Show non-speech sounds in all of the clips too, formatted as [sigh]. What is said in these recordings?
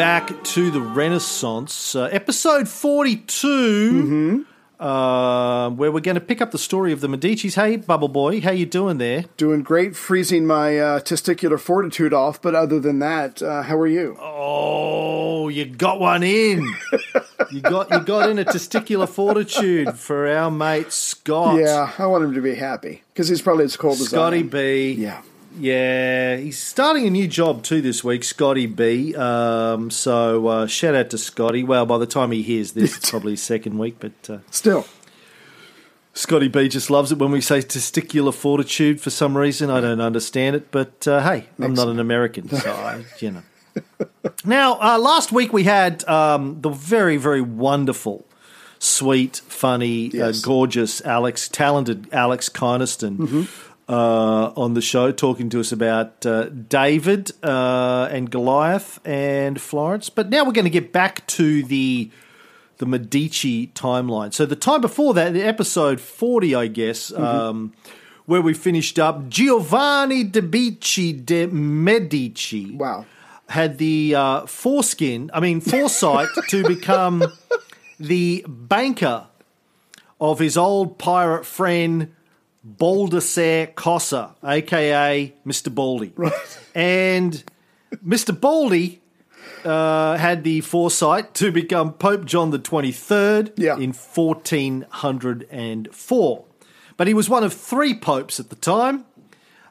Back to the Renaissance, uh, episode 42, uh, where we're going to pick up the story of the Medici's. Hey, Bubble Boy, how you doing there? Doing great, freezing my uh, testicular fortitude off. But other than that, uh, how are you? Oh, you got one in. [laughs] you got you got in a testicular fortitude for our mate Scott. Yeah, I want him to be happy because he's probably as cold as I Scotty. B. Yeah. Yeah, he's starting a new job too this week, Scotty B. Um, so uh, shout out to Scotty. Well, by the time he hears this, it's probably his second week, but uh, Still, Scotty B just loves it when we say testicular fortitude for some reason. I don't understand it, but uh, hey, I'm not an American, so [laughs] I, you know. now, uh, last week we had um, the very, very wonderful, sweet, funny, Yes. uh, gorgeous Alex, talented Alex Kynaston. Uh, on the show, talking to us about uh, David uh, and Goliath and Florence. But now we're going to get back to the the Medici timeline. So the time before that, the episode 40, I guess, um, where we finished up, Giovanni de Bicci de Medici wow. had the uh, foreskin, I mean, foresight to [laughs] become the banker of his old pirate friend, Baldassare Cossa, aka Mr. Baldy. Right. And Mr. Baldy uh, had the foresight to become Pope John the 23rd Yeah. in 1404. But he was one of three popes at the time.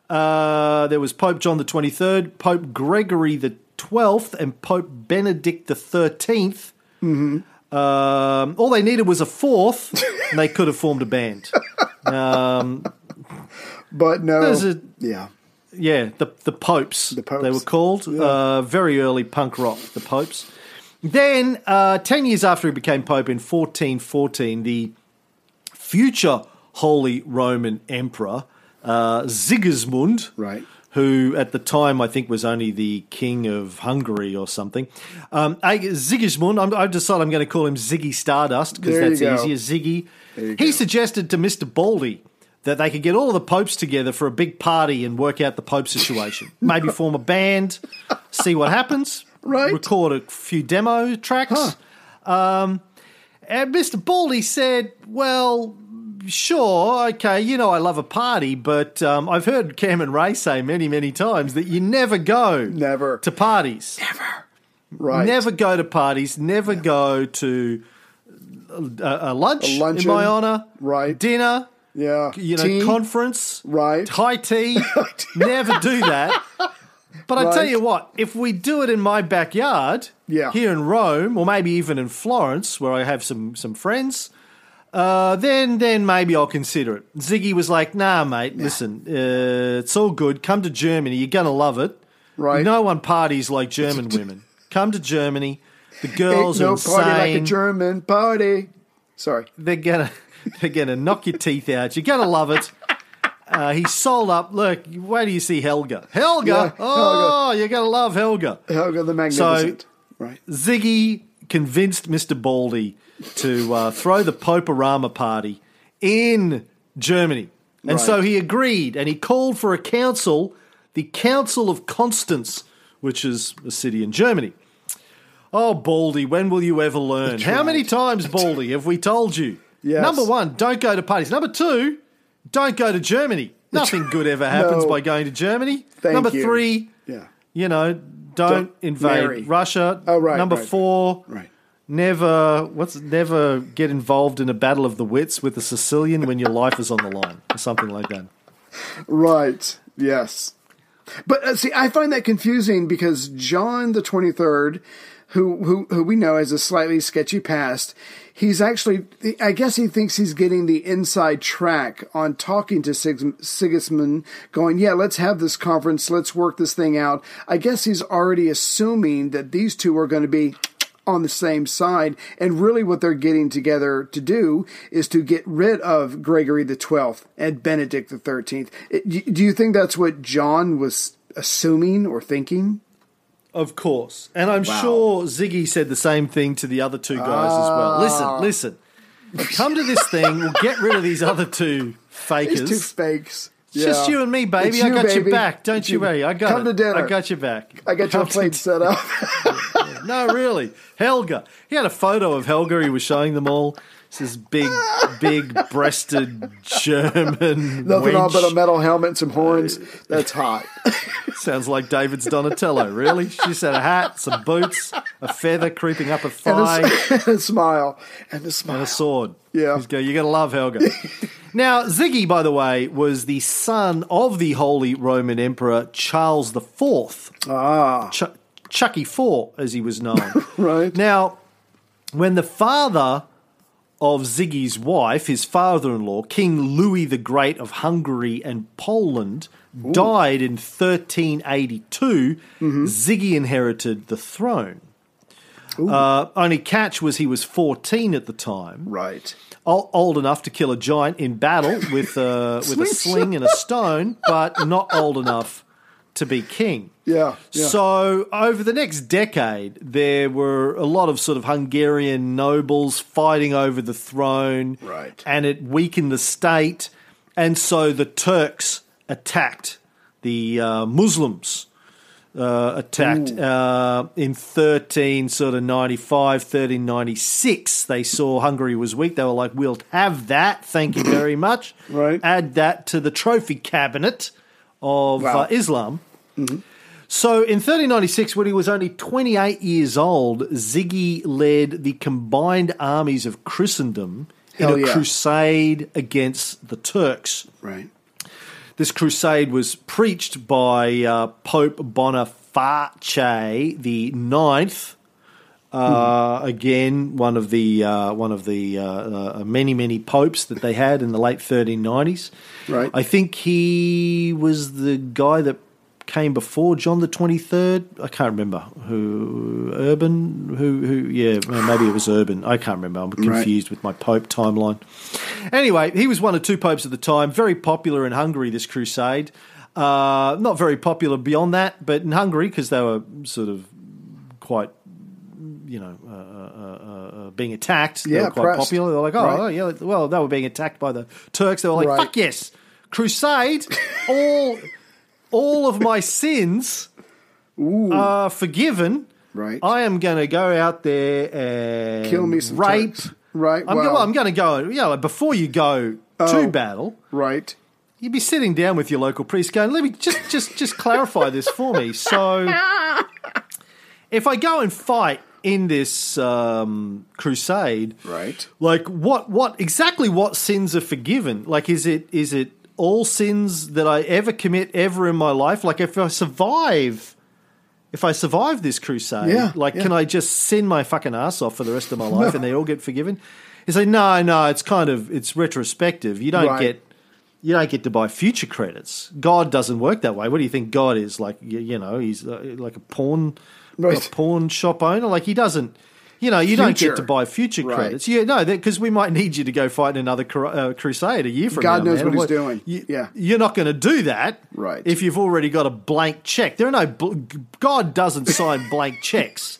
Uh, there was Pope John the 23rd, Pope Gregory the 12th, and Pope Benedict the 13th. Mm-hmm. Um, all they needed was a fourth, and they could have formed a band. [laughs] Um, But no. A- yeah. yeah, the the Popes. The Popes. They were called uh, very early punk rock. The Popes. Then, uh, ten years after he became Pope in 1414, the future Holy Roman Emperor uh, Sigismund, Right. who at the time I think was only the king of Hungary or something. Um, Sigismund, I'm, I've decided I'm going to call him Ziggy Stardust because that's easier. Ziggy. He suggested to Mr. Baldy that they could get all the popes together for a big party and work out the pope situation. [laughs] Maybe form a band, see what happens. Right. Record a few demo tracks. Um, and Mr. Baldy said, well, sure, okay, you know I love a party, but um, I've heard Cam and Ray say many, many times that you never go Never. to parties. Never. Right. Never go to parties. Never go to a, a lunch A in my honor. right. Dinner. Yeah. You know, Tea, conference. Right. High [laughs] tea. never do that. But I tell you what, if we do it in my backyard, Yeah. here in Rome, or maybe even in Florence, where I have some some friends, uh, then then maybe I'll consider it. Ziggy was like, "Nah, mate, listen, uh, it's all good. Come to Germany, you're gonna love it. Right. No one parties like German [laughs] women. Come to Germany. The girls Ain't are no party like a. German party. Sorry. they're gonna [laughs] they're gonna knock your teeth out. You're gonna love it." Uh, he sold up. Look, where do you see Helga? Helga. Yeah, oh, you're gonna love Helga. Helga the Magnificent. right. Ziggy convinced Mr. Baldy to uh, throw the Poporama party in Germany. And Right. so he agreed and he called for a council, the Council of Constance, which is a city in Germany. Oh, Baldy, when will you ever learn? How many times, [laughs] Baldy, have we told you? Yes. Number one, don't go to parties. Number two, don't go to Germany. Nothing good ever happens [laughs] No. by going to Germany. Thank Number you. three, Yeah. you know, don't, Don't invade marry. Russia. Oh, right, Number right, four, Right. never what's never get involved in a battle of the wits with a Sicilian when your life is on the line, or something like that. Right. Yes. But uh, see, I find that confusing because John the twenty third, who who who we know has a slightly sketchy past, he's actually I guess he thinks he's getting the inside track on talking to Sig- Sigismund, going, yeah, let's have this conference, let's work this thing out. I guess he's already assuming that these two are going to be on the same side. And really, what they're getting together to do is to get rid of Gregory the Twelfth and Benedict the Thirteenth. Do you think that's what John was assuming or thinking? Of course, and I'm Wow. sure Ziggy said the same thing to the other two guys as well. Ah. Listen, listen, come to this thing. We'll get rid of these other two fakers. These two fakes. It's just you and me, baby. It's I got baby. your back. Don't you you. worry. I got Come it. to dinner. I got your back. I got your plate set up. [laughs] no, really. Helga. He had a photo of Helga. He was showing them all. It's this big, big breasted German. Nothing on but a metal helmet and some horns. That's hot. [laughs] Sounds like David's Donatello, really. She said a hat, some boots, a feather creeping up a and, thigh, a, [laughs] and a smile. And a and a sword. Yeah. He's go, You're going to love Helga. [laughs] now, Ziggy, by the way, was the son of the Holy Roman Emperor Charles IV. Ah, Ch- Chucky Four, as he was known. right. Now, when the father of Ziggy's wife, his father in law, King Louis the Great of Hungary and Poland, died in 1382, Ziggy inherited the throne. Uh, only catch was he was 14 at the time, right. o- old enough to kill a giant in battle with, uh, with a sling and a stone, but not old enough to be king. Yeah. yeah. So over the next decade, there were a lot of sort of Hungarian nobles fighting over the throne, Right. And it weakened the state, and so the Turks attacked the uh, Muslims. Uh, attacked uh, in 13 sort of 95 1396 they saw hungary was weak they were like we'll have that thank you very [coughs] much Right. add that to the trophy cabinet of Wow. uh, islam so in 1396, when he was only 28 years old, Ziggy led the combined armies of Christendom Hell in a yeah. crusade against the Turks. right. This crusade was preached by uh, Pope Boniface the Ninth. Uh, Again, one of the uh, one of the uh, uh, many many popes that they had in the late 1390s. Right. I think he was the guy that came before John the Twenty Third. I can't remember who Urban who who yeah maybe it was Urban. I can't remember. I'm confused with my pope timeline. Anyway, he was one of two popes at the time. Very popular in Hungary. This crusade. Uh, not very popular beyond that, but in Hungary because they were sort of quite you know, uh, uh, uh, being attacked. They Yeah, were quite pressed. popular. They were like, oh, Right. oh, yeah, well, they were being attacked by the Turks. They were like, Right. fuck yes, crusade. [laughs] all, all of my sins are forgiven. Right. I am going to go out there and Kill me some rape. Turks. Right. I'm, well, go- I'm going to go. You know, before you go Oh. to battle, right. you'd be sitting down with your local priest, going, "Let me just just just clarify this for me." So, if I go and fight in this um, crusade, Right. like what what exactly what sins are forgiven? Like, is it is it all sins that I ever commit ever in my life? Like, if I survive. If I survive this crusade, Yeah, like, yeah. can I just sin my fucking ass off for the rest of my [laughs] life and they all get forgiven? He's like, no, no, it's kind of it's retrospective. You don't Right. get you don't get to buy future credits. God doesn't work that way. What do you think God is like? You, you know, he's uh, like a pawn, Right. a pawn shop owner. Like he doesn't. You know, you don't get to buy future Right. credits. Yeah, no, because we might need you to go fight in another cru- uh, crusade a year from God now. knows man. what he's doing. You, Yeah. you're not going to do that, Right. If you've already got a blank check, there are no. Bl- God doesn't sign [laughs] blank checks.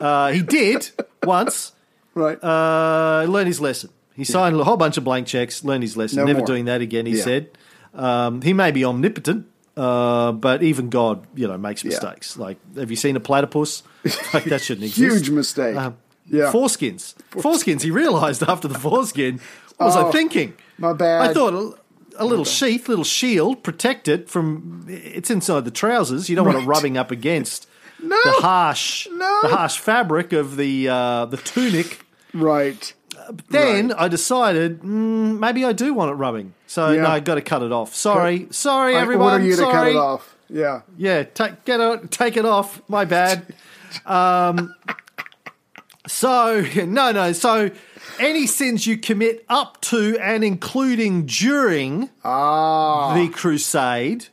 Uh, he did once. [laughs] Right. Uh, learn his lesson. He signed a whole bunch of blank checks. Learned his lesson. No Never more. doing that again. He Yeah. said. Um, he may be omnipotent, uh, but even God, you know, makes mistakes. Like, have you seen a platypus? [laughs] Like that shouldn't exist. Huge mistake. Um, yeah. Foreskins. Foreskins. He realised after the foreskin. What was I Oh, thinking? my bad. I thought a, a little sheath, little shield, protect it from. It's inside the trousers. You don't want it rubbing up against [laughs] No. the harsh, No. the harsh fabric of the uh, the tunic. right. Then Right. I decided mm, maybe I do want it rubbing. So Yeah. no, I got to cut it off. Sorry, sorry, I everyone. order you to cut sorry. it off. Yeah. Yeah, take get it, take it off. My bad. [laughs] Um, so no, no. So any sins you commit up to and including during Ah. the crusade,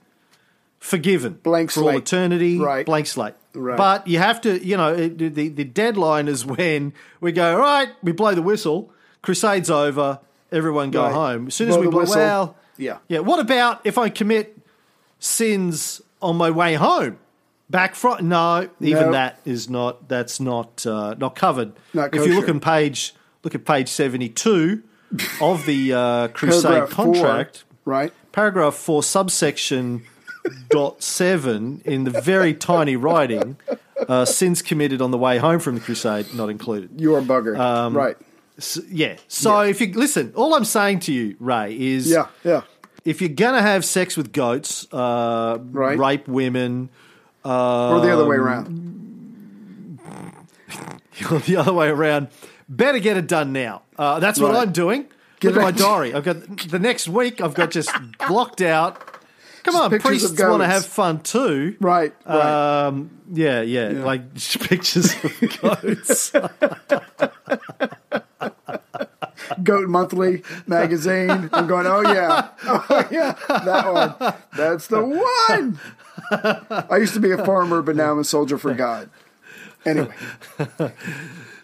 forgiven Blank for all slate. eternity. Right. Blank slate. Right. But you have to, you know, it- the the deadline is when we go. All right, we blow the whistle. Crusade's over. Everyone go Right. home. As soon as Blow we the blow, whistle. well, Yeah. yeah. What about if I commit sins on my way home? Back from no, even No. that is not that's not uh, not covered. Not if you look in page look at page seventy two of the uh, [laughs] crusade Paragraph four, contract, right. paragraph four, subsection dot seven in the very tiny writing. Uh, sins committed on the way home from the crusade not included. You're a bugger. Um, right. So, yeah. So if you listen, all I'm saying to you, Ray, is Yeah, yeah. if you're gonna have sex with goats, uh, Right. rape women, uh, Or the other way Um, around. [laughs] the other way around, better get it done now. Uh, that's what I'm doing. Get Look at my diary. I've got the next week. I've got just [laughs] blocked out. Come on, priests want to have fun too. Right, right. Um, yeah, yeah, like [laughs] pictures of goats. Goat Monthly magazine. I'm going, oh yeah, [laughs] oh yeah, that one. That's the one. I used to be a farmer, but now I'm a soldier for God. Anyway,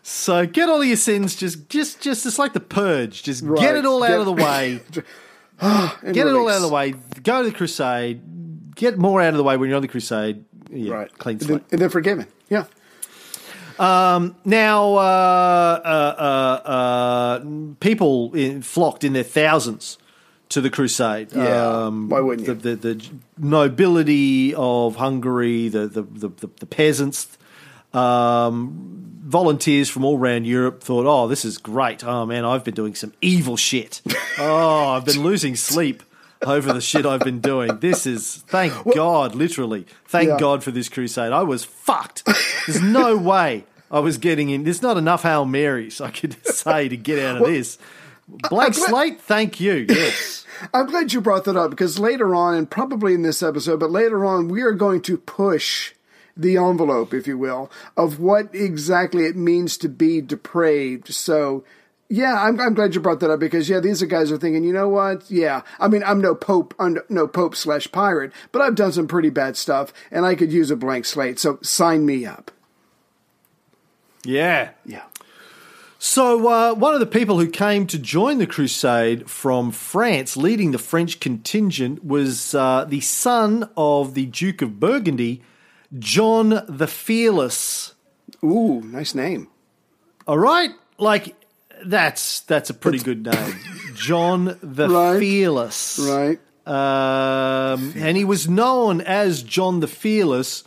So get all your sins. Just, just, just. It's like the purge. Just Right. get it all out of the way. [laughs] and get it all out of the way. Go to the crusade. Get more out of the way when you're on the crusade. Yeah, Right, clean and slate. then, and then forgiven. Yeah, Now, uh, uh, uh, uh, people in, flocked in their thousands to the crusade. Yeah, why wouldn't you? The, the, the nobility of Hungary, the the, the, the, the peasants, um, volunteers from all around Europe thought, "Oh, this is great! Oh man, I've been doing some evil shit. oh, I've been losing sleep." Over the shit I've been doing. This is, thank God, literally, thank Yeah. God for this crusade. I was fucked. There's no [laughs] way I was getting in. There's not enough Hail Marys I could [laughs] say to get out of this. Blank glad- slate, thank you. [laughs] Yes. I'm glad you brought that up because later on, and probably in this episode, but later on, we are going to push the envelope, if you will, of what exactly it means to be depraved. So, yeah, I'm, I'm glad you brought that up because yeah, these are guys are thinking, you know what? Yeah, I mean, I'm no pope, I'm no pope slash pirate, but I've done some pretty bad stuff, and I could use a blank slate. So sign me up. Yeah. Yeah. So, uh, one of the people who came to join the crusade from France, leading the French contingent, was uh, the son of the Duke of Burgundy, John the Fearless. Ooh, nice name. All right, like that's that's a pretty good name, [laughs] John the Right. Fearless. Right. Um, and he was known as John the Fearless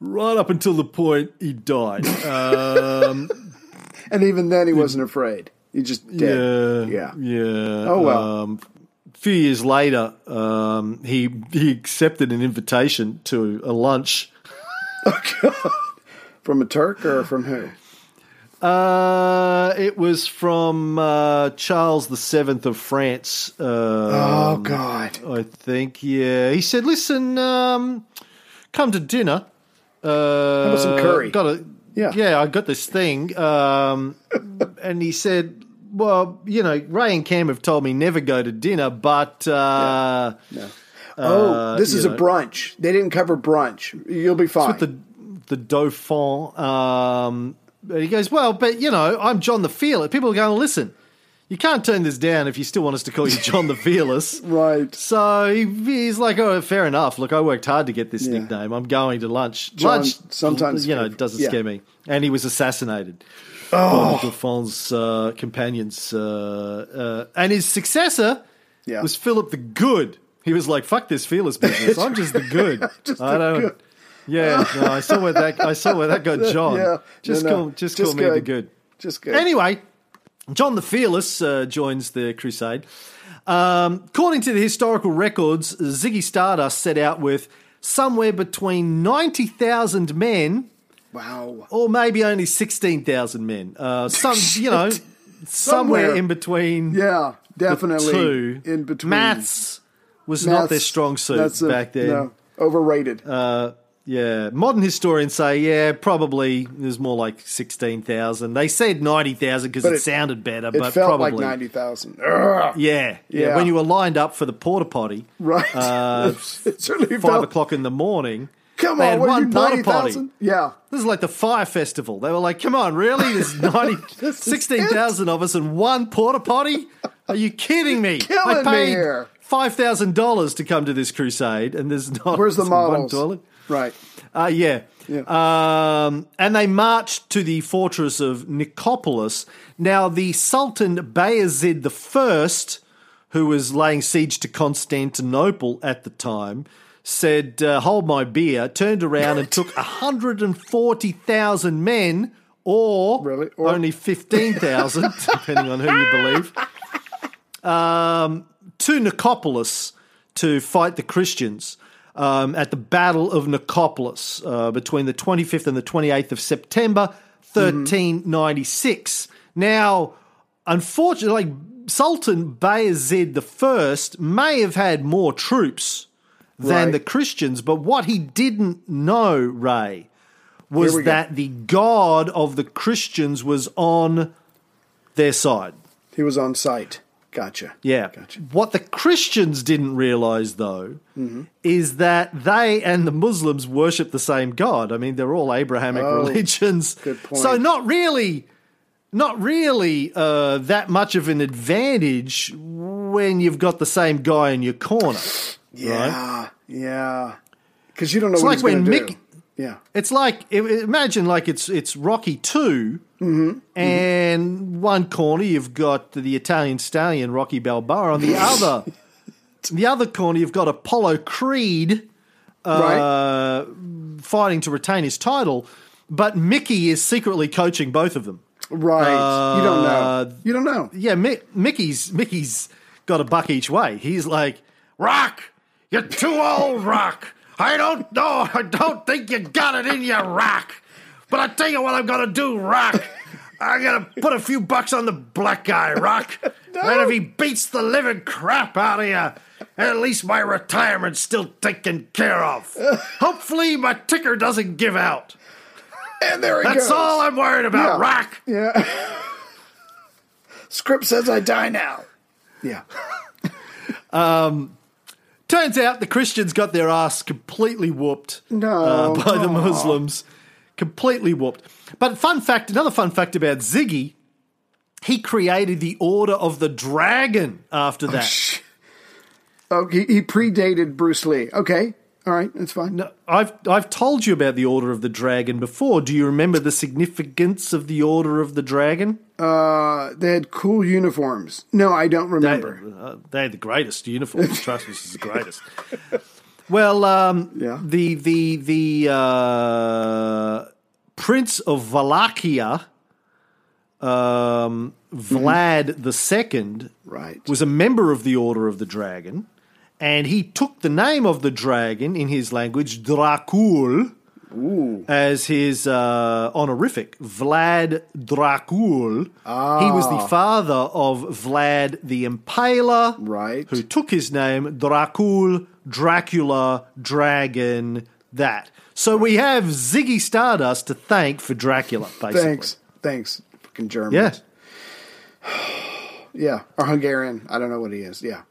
right up until the point he died. Um, [laughs] And even then, he wasn't afraid. He just did. yeah, Yeah. yeah. Oh, well. Um, a few years later, um, he he accepted an invitation to a lunch. [laughs] From a Turk or from who? Uh, it was from uh, Charles the Seventh of France. Uh, Oh God. I think, yeah. He said, "Listen, um, come to dinner. Uh, How about some curry?" Got a Yeah. yeah. I got this thing." Um, and he said, "Well, you know, Ray and Cam have told me never go to dinner, but uh, Oh, this you is a brunch. They didn't cover brunch. You'll be fine. With the the Dauphin." Um, and he goes, "Well, but you know, I'm John the Fearless. People are going to listen." You can't turn this down if you still want us to call you John the [laughs] Fearless. right. So he, he's like, oh, fair enough. Look, I worked hard to get this Yeah. nickname. I'm going to lunch. John lunch, sometimes you know, doesn't yeah. scare me. And he was assassinated Oh. Dauphin's uh, companions. Uh, uh, and his successor Yeah. was Philip the Good. He was like, fuck this fearless business. I'm just the good. [laughs] Just I the don't. good. Yeah, no, I saw where that. I saw where that got [laughs] John. Yeah. just No, no. call, just, Just call me the good. Just good. Anyway, John the Fearless uh, joins the crusade. Um, according to the historical records, Ziggy Stardust set out with somewhere between 90,000 men wow. or maybe only 16,000 men. Uh, some, [laughs] you know, somewhere, Somewhere. in between Yeah, definitely two. in between. Maths was not their strong suit that's a- back then. No, overrated. Uh, yeah, modern historians say, yeah, probably there's more like 16,000. They said 90,000 because it, it- sounded better, it but felt probably. like ninety thousand. Yeah, yeah, Yeah. When you were lined up for the porta potty, Right. Uh, [laughs] it five felt. o'clock in the morning. Come on, what are one you porta ninety potty. Yeah. This is like the fire festival. They were like, "Come on, really? There's 90, [laughs] This 16,000 of us in one porta potty? [laughs] Are you kidding me? Killing I me here. Five thousand dollars to come to this crusade, and there's not Where's the one toilet." Right. Uh, yeah. Yeah. Um, and they marched to the fortress of Nicopolis. Now, the Sultan Bayezid I, who was laying siege to Constantinople at the time, said, uh, "Hold my beer," turned around and took 140,000 men, or, Really? Or- only 15,000, [laughs] depending on who you believe, um, to Nicopolis to fight the Christians. Um, at the Battle of Nicopolis uh, between the 25th and the 28th of September, 1396. Now, unfortunately, like Sultan Bayezid I may have had more troops than Right. the Christians, but what he didn't know, Ray, was we go. that the God of the Christians was on their side. He was on site. Gotcha. Yeah. Gotcha. What the Christians didn't realize, though, Mm-hmm. is that they and the Muslims worship the same God. I mean, they're all Abrahamic Oh, religions. [laughs] good point. So, not really, not really uh, that much of an advantage when you've got the same guy in your corner. Yeah. Yeah. Because you don't know It's what like he's going when to Mick- do. Yeah. It's like imagine like it's it's Rocky 2 Mm-hmm. and one corner you've got the Italian stallion Rocky Balboa. On the other, the other corner you've got Apollo Creed uh, fighting to retain his title, but Mickey is secretly coaching both of them. Right. you don't Uh, know. You don't know. Yeah, Mi- Mickey's Mickey's got a buck each way. He's like, Rock, you're too old, Rock. I don't know. [laughs] I don't think you got it in you, Rock. But I tell you what I'm gonna do, Rock. I'm gonna put a few bucks on the black guy, Rock. [laughs] And if he beats the living crap out of you, at least my retirement's still taken care of. [laughs] Hopefully my ticker doesn't give out. And there he That's goes. all I'm worried about, Yeah. Rock. Yeah. Script says I die now. Yeah. Um, Turns out the Christians got their ass completely whooped No. uh, by the Muslims. Completely whooped. But fun fact, another fun fact about Ziggy, he created the Order of the Dragon after that. Oh, he, he predated Bruce Lee. Okay. All right. That's fine. No, I've I've told you about the Order of the Dragon before. Do you remember the significance of the Order of the Dragon? Uh, they had cool uniforms. No, I don't They, remember. uh, they had the greatest uniforms. Trust me, this is the greatest. [laughs] Well, um, Yeah. the the the uh, Prince of Wallachia, um, Vlad the Second, right. was a member of the Order of the Dragon, and he took the name of the dragon in his language, Dracul, as his uh, honorific, Vlad Dracul. He was the father of Vlad the Impaler, Right. who took his name, Dracul, Dracula, Dragon, that. So we have Ziggy Stardust to thank for Dracula, basically. Thanks. Thanks. Fucking German. Yeah. [sighs] Yeah. Or Hungarian. I don't know what he is. Yeah.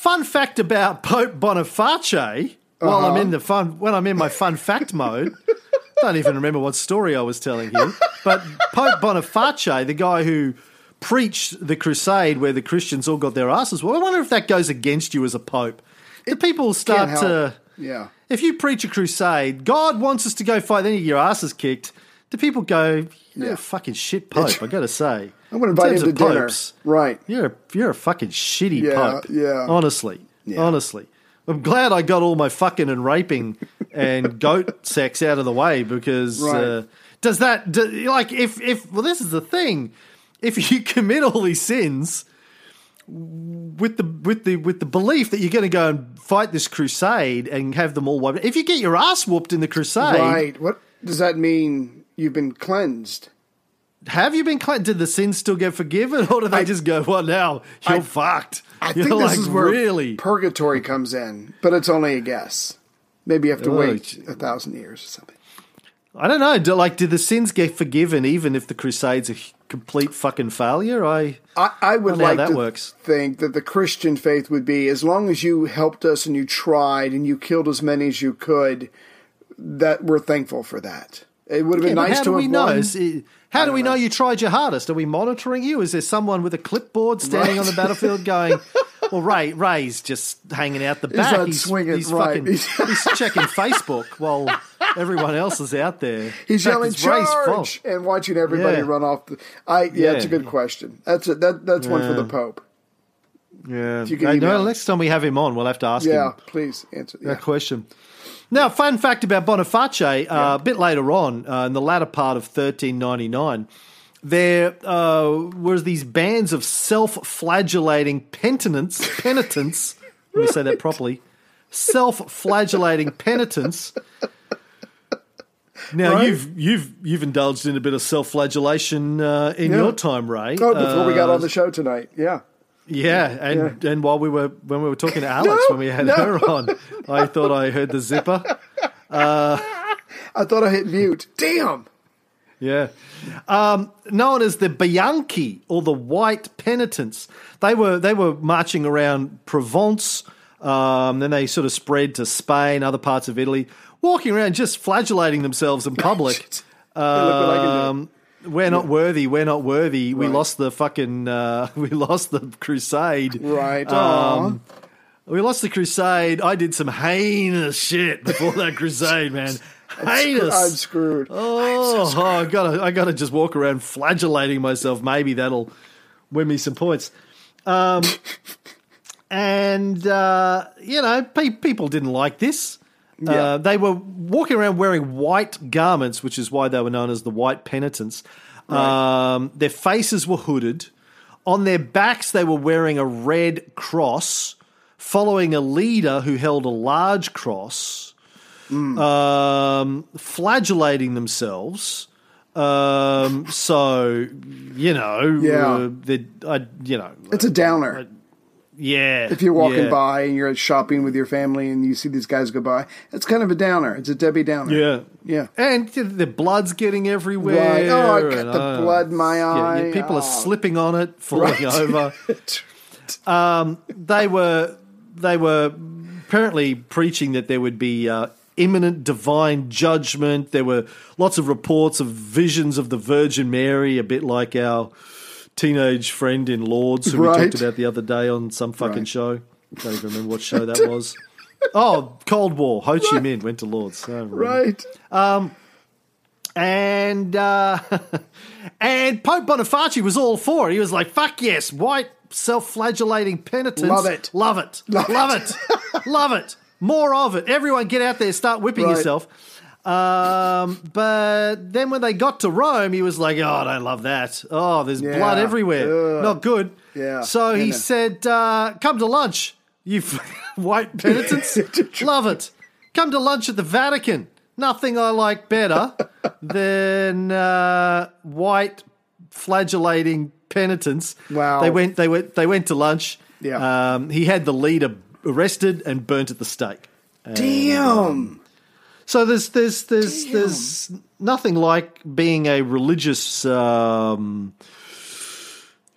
Fun fact about [laughs] Pope Boniface. While I'm in the fun, when I'm in my fun fact mode, I don't even remember what story I was telling you. But Pope Boniface, the guy who preached the crusade where the Christians all got their asses, well, I wonder if that goes against you as a pope. Do people start to? Yeah. If you preach a crusade, God wants us to go fight, then you get your asses kicked. Do people go? You're Yeah. a fucking shit pope. I got to say. [laughs] I'm gonna invite him to dinner. popes, Right. you're a, you're a fucking shitty Yeah, pope. yeah. Honestly. Yeah. Honestly. I'm glad I got all my fucking and raping and [laughs] goat sex out of the way because Right. uh, does that do, like if if well this is the thing if you [laughs] commit all these sins with the with the with the belief that you're going to go and fight this crusade and have them all wiped if you get your ass whooped in the crusade Right. What does that mean? You've been cleansed. have you been cleansed did the sins still get forgiven or do they just go well now you're I- fucked I you're think this is where really purgatory comes in, but it's only a guess. Maybe you have to Oh, wait a thousand years or something. I don't know. Do, like, did the sins get forgiven even if the Crusade's a complete fucking failure? I I, I would like that to works. think that the Christian faith would be as long as you helped us and you tried and you killed as many as you could, that we're thankful for that. It would have been Yeah, nice how to do we know? Is it- how do we know. you tried your hardest? Are we monitoring you? Is there someone with a clipboard standing Right. on the battlefield going, [laughs] "Well, Ray, Ray's just hanging out the back. He's, swinging, he's right. fucking, [laughs] he's checking Facebook while everyone else is out there. He's fact, yelling it's Ray's fault. charge and watching everybody Yeah. run off. The, I yeah, it's a good question. That's a, that that's one for the Pope. Yeah. You can I know, next time we have him on, we'll have to ask him. Yeah, him please answer. Yeah. that question. Now, fun fact about Boniface, uh, a bit later on, uh, in the latter part of 1399, there uh, was these bands of self-flagellating penitents, penitents, [laughs] let me say that properly, self-flagellating penitents. Now you've you've you've indulged in a bit of self-flagellation uh, in Yeah. your time, Ray. Oh, before we got Uh, on the show tonight. Yeah. Yeah, and and while we were when we were talking to Alex No, when we had no. her on, I thought I heard the zipper. I thought I hit mute. Damn. Yeah, um, known as the Bianchi or the White Penitents. They were they were marching around Provence. Um, then they sort of spread to Spain, other parts of Italy, walking around just flagellating themselves in public. [laughs] Hey, look what I can do. Um, we're not worthy. We're not worthy. We lost the fucking. Uh, [laughs] we lost the crusade. Right. Um, we lost the crusade. I did some heinous shit before that crusade, man. [laughs] Heinous. I'm screwed. Oh, oh, I gotta, I gotta just walk around flagellating myself. Maybe that'll win me some points. Um, [laughs] and uh, you know, pe- people didn't like this. Yeah. Uh, they were walking around wearing white garments, which is why they were known as the White Penitents. Um, their faces were hooded. On their backs, they were wearing a red cross, following a leader who held a large cross um, flagellating themselves. Um, so you know, Yeah. uh, I, you know, It's a downer. Yeah. If you're walking yeah, by and you're shopping with your family and you see these guys go by, it's kind of a downer. It's a Debbie Downer. yeah, Yeah. and the blood's getting everywhere. Right. Oh, I got and, the uh, blood in my eye. yeah, people are Oh. slipping on it, falling Right. over. [laughs] they were they were apparently preaching that there would be uh, imminent divine judgment. There were lots of reports of visions of the Virgin Mary, a bit like our teenage friend in Lourdes who we talked about the other day on some fucking Right. show. Don't even remember what show that [laughs] was. Oh, Cold War. Ho Chi Minh went to Lourdes. Right. and uh, [laughs] and Pope Boniface was all for it. He was like, "Fuck yes, white self-flagellating penitents, Love it. love it, love, it, love it, more of it. Everyone, get out there, start whipping Right. yourself." Um, but then when they got to Rome, he was like, "Oh, I don't love that. Oh, there's Yeah. blood everywhere. Ugh. Not good." Yeah. So he said, uh, "Come to lunch, you [laughs] white penitents. [laughs] love it. Come to lunch at the Vatican. Nothing I like better [laughs] than uh, white flagellating penitents." Wow. They went. They went. They went to lunch. Yeah. Um, he had the leader arrested and burnt at the stake. Damn. So there's there's there's Damn. there's nothing like being a religious um,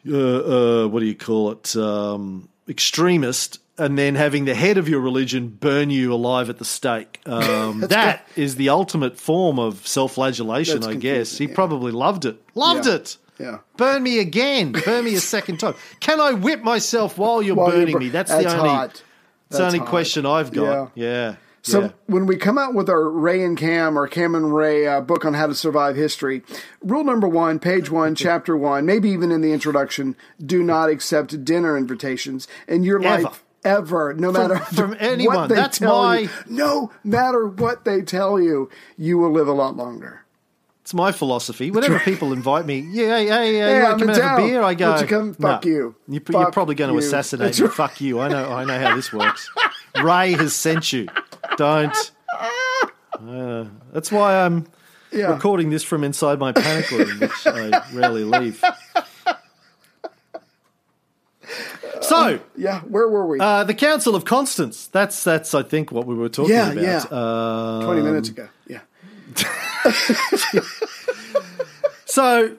uh, uh, what do you call it um, extremist, and then having the head of your religion burn you alive at the stake. Um, [laughs] that is the ultimate form of self-flagellation, That's I guess. He yeah. probably loved it. Loved Yeah. it. Yeah. Burn me again. Burn me a second time. Can I whip myself while you're While you're burning bur- me? That's, That's the only. hot. That's the only hot. question I've got. Yeah. So yeah. when we come out with our Ray and Cam or Cam and Ray uh, book on how to survive history, rule number one, page one, [laughs] chapter one, maybe even in the introduction, do not accept dinner invitations in your Ever. life ever, no matter from [laughs] anyone. What they That's tell my- you. No matter what they tell you, you will live a lot longer. It's my philosophy. Whenever [laughs] people invite me, yeah, hey, hey, Hey, I'm come and have a beer? I go, you come? Fuck "No." you. You, are probably going to assassinate That's me. right. Fuck you. I know. I know how this works. Ray has sent you. Don't. Uh, that's why I'm Yeah. recording this from inside my panic room, which I rarely leave. So, Yeah, where were we? uh, the Council of Constance. That's that's I think what we were talking Yeah, about. yeah. Uh, Twenty minutes ago. Yeah. [laughs] So,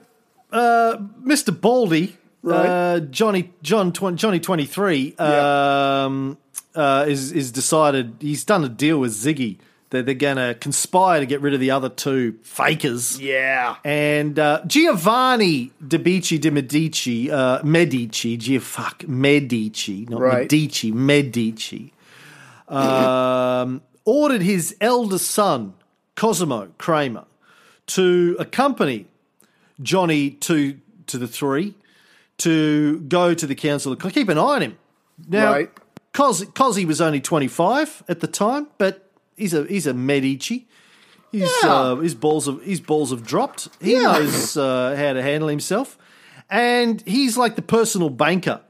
uh, Mr. Baldy, Right. uh, Johnny John tw- Johnny twenty three, Yeah. um, uh, is is decided he's done a deal with Ziggy that they're going to conspire to get rid of the other two fakers. Yeah. And uh, Giovanni de Bicci de Medici, uh, Medici, Gia, fuck, Medici, not Right. Medici, Medici, um, [coughs] ordered his eldest son, Cosimo Kramer, to accompany Johnny to to the three to go to the council. To keep an eye on him. Now, Right. Cos, Cosy was only 25 at the time, but he's a he's a Medici. He's, Yeah. uh, his balls have his balls have dropped. He Yeah. knows uh, how to handle himself, and he's like the personal banker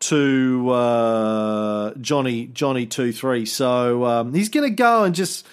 to uh, Johnny Johnny two three. So um, he's going to go and just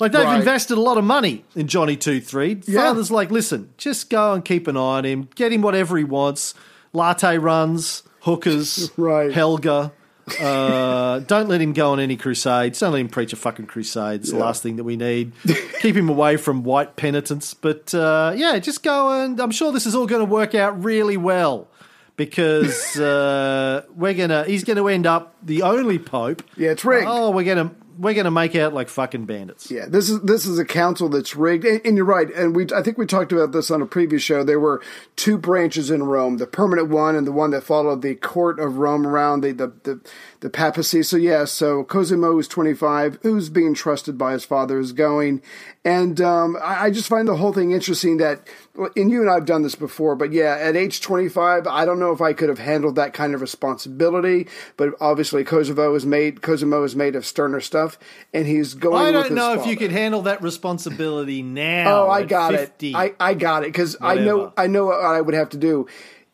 like they've Right. invested a lot of money in Johnny two three. Yeah. Father's like, listen, just go and keep an eye on him, get him whatever he wants, latte runs, hookers, Right. Helga. Uh, don't let him go on any crusades. Don't let him preach a fucking crusade. It's the last thing that we need. Keep him away from white penitents. But uh, yeah, just go and I'm sure this is all going to work out really well because [laughs] uh, we're gonna. He's going to end up the only pope. Yeah, it's rigged. Oh, we're gonna we're gonna make out like fucking bandits. Yeah, this is this is a council that's rigged, and, and you're right. And we, I think we talked about this on a previous show. There were two branches in Rome: the permanent one and the one that followed the court of Rome around the the the, the papacy. So yeah, so Cosimo is 25, who's being trusted by his father, is going, and um, I, I just find the whole thing interesting. That, and you and I have done this before, but yeah, at age 25, I don't know if I could have handled that kind of responsibility. But obviously, Cosimo is made Cosimo is made of sterner stuff, and he's going. I don't know if you could handle that responsibility [laughs] now. Oh, I got 50. it. I, I got it because I know I know what I would have to do.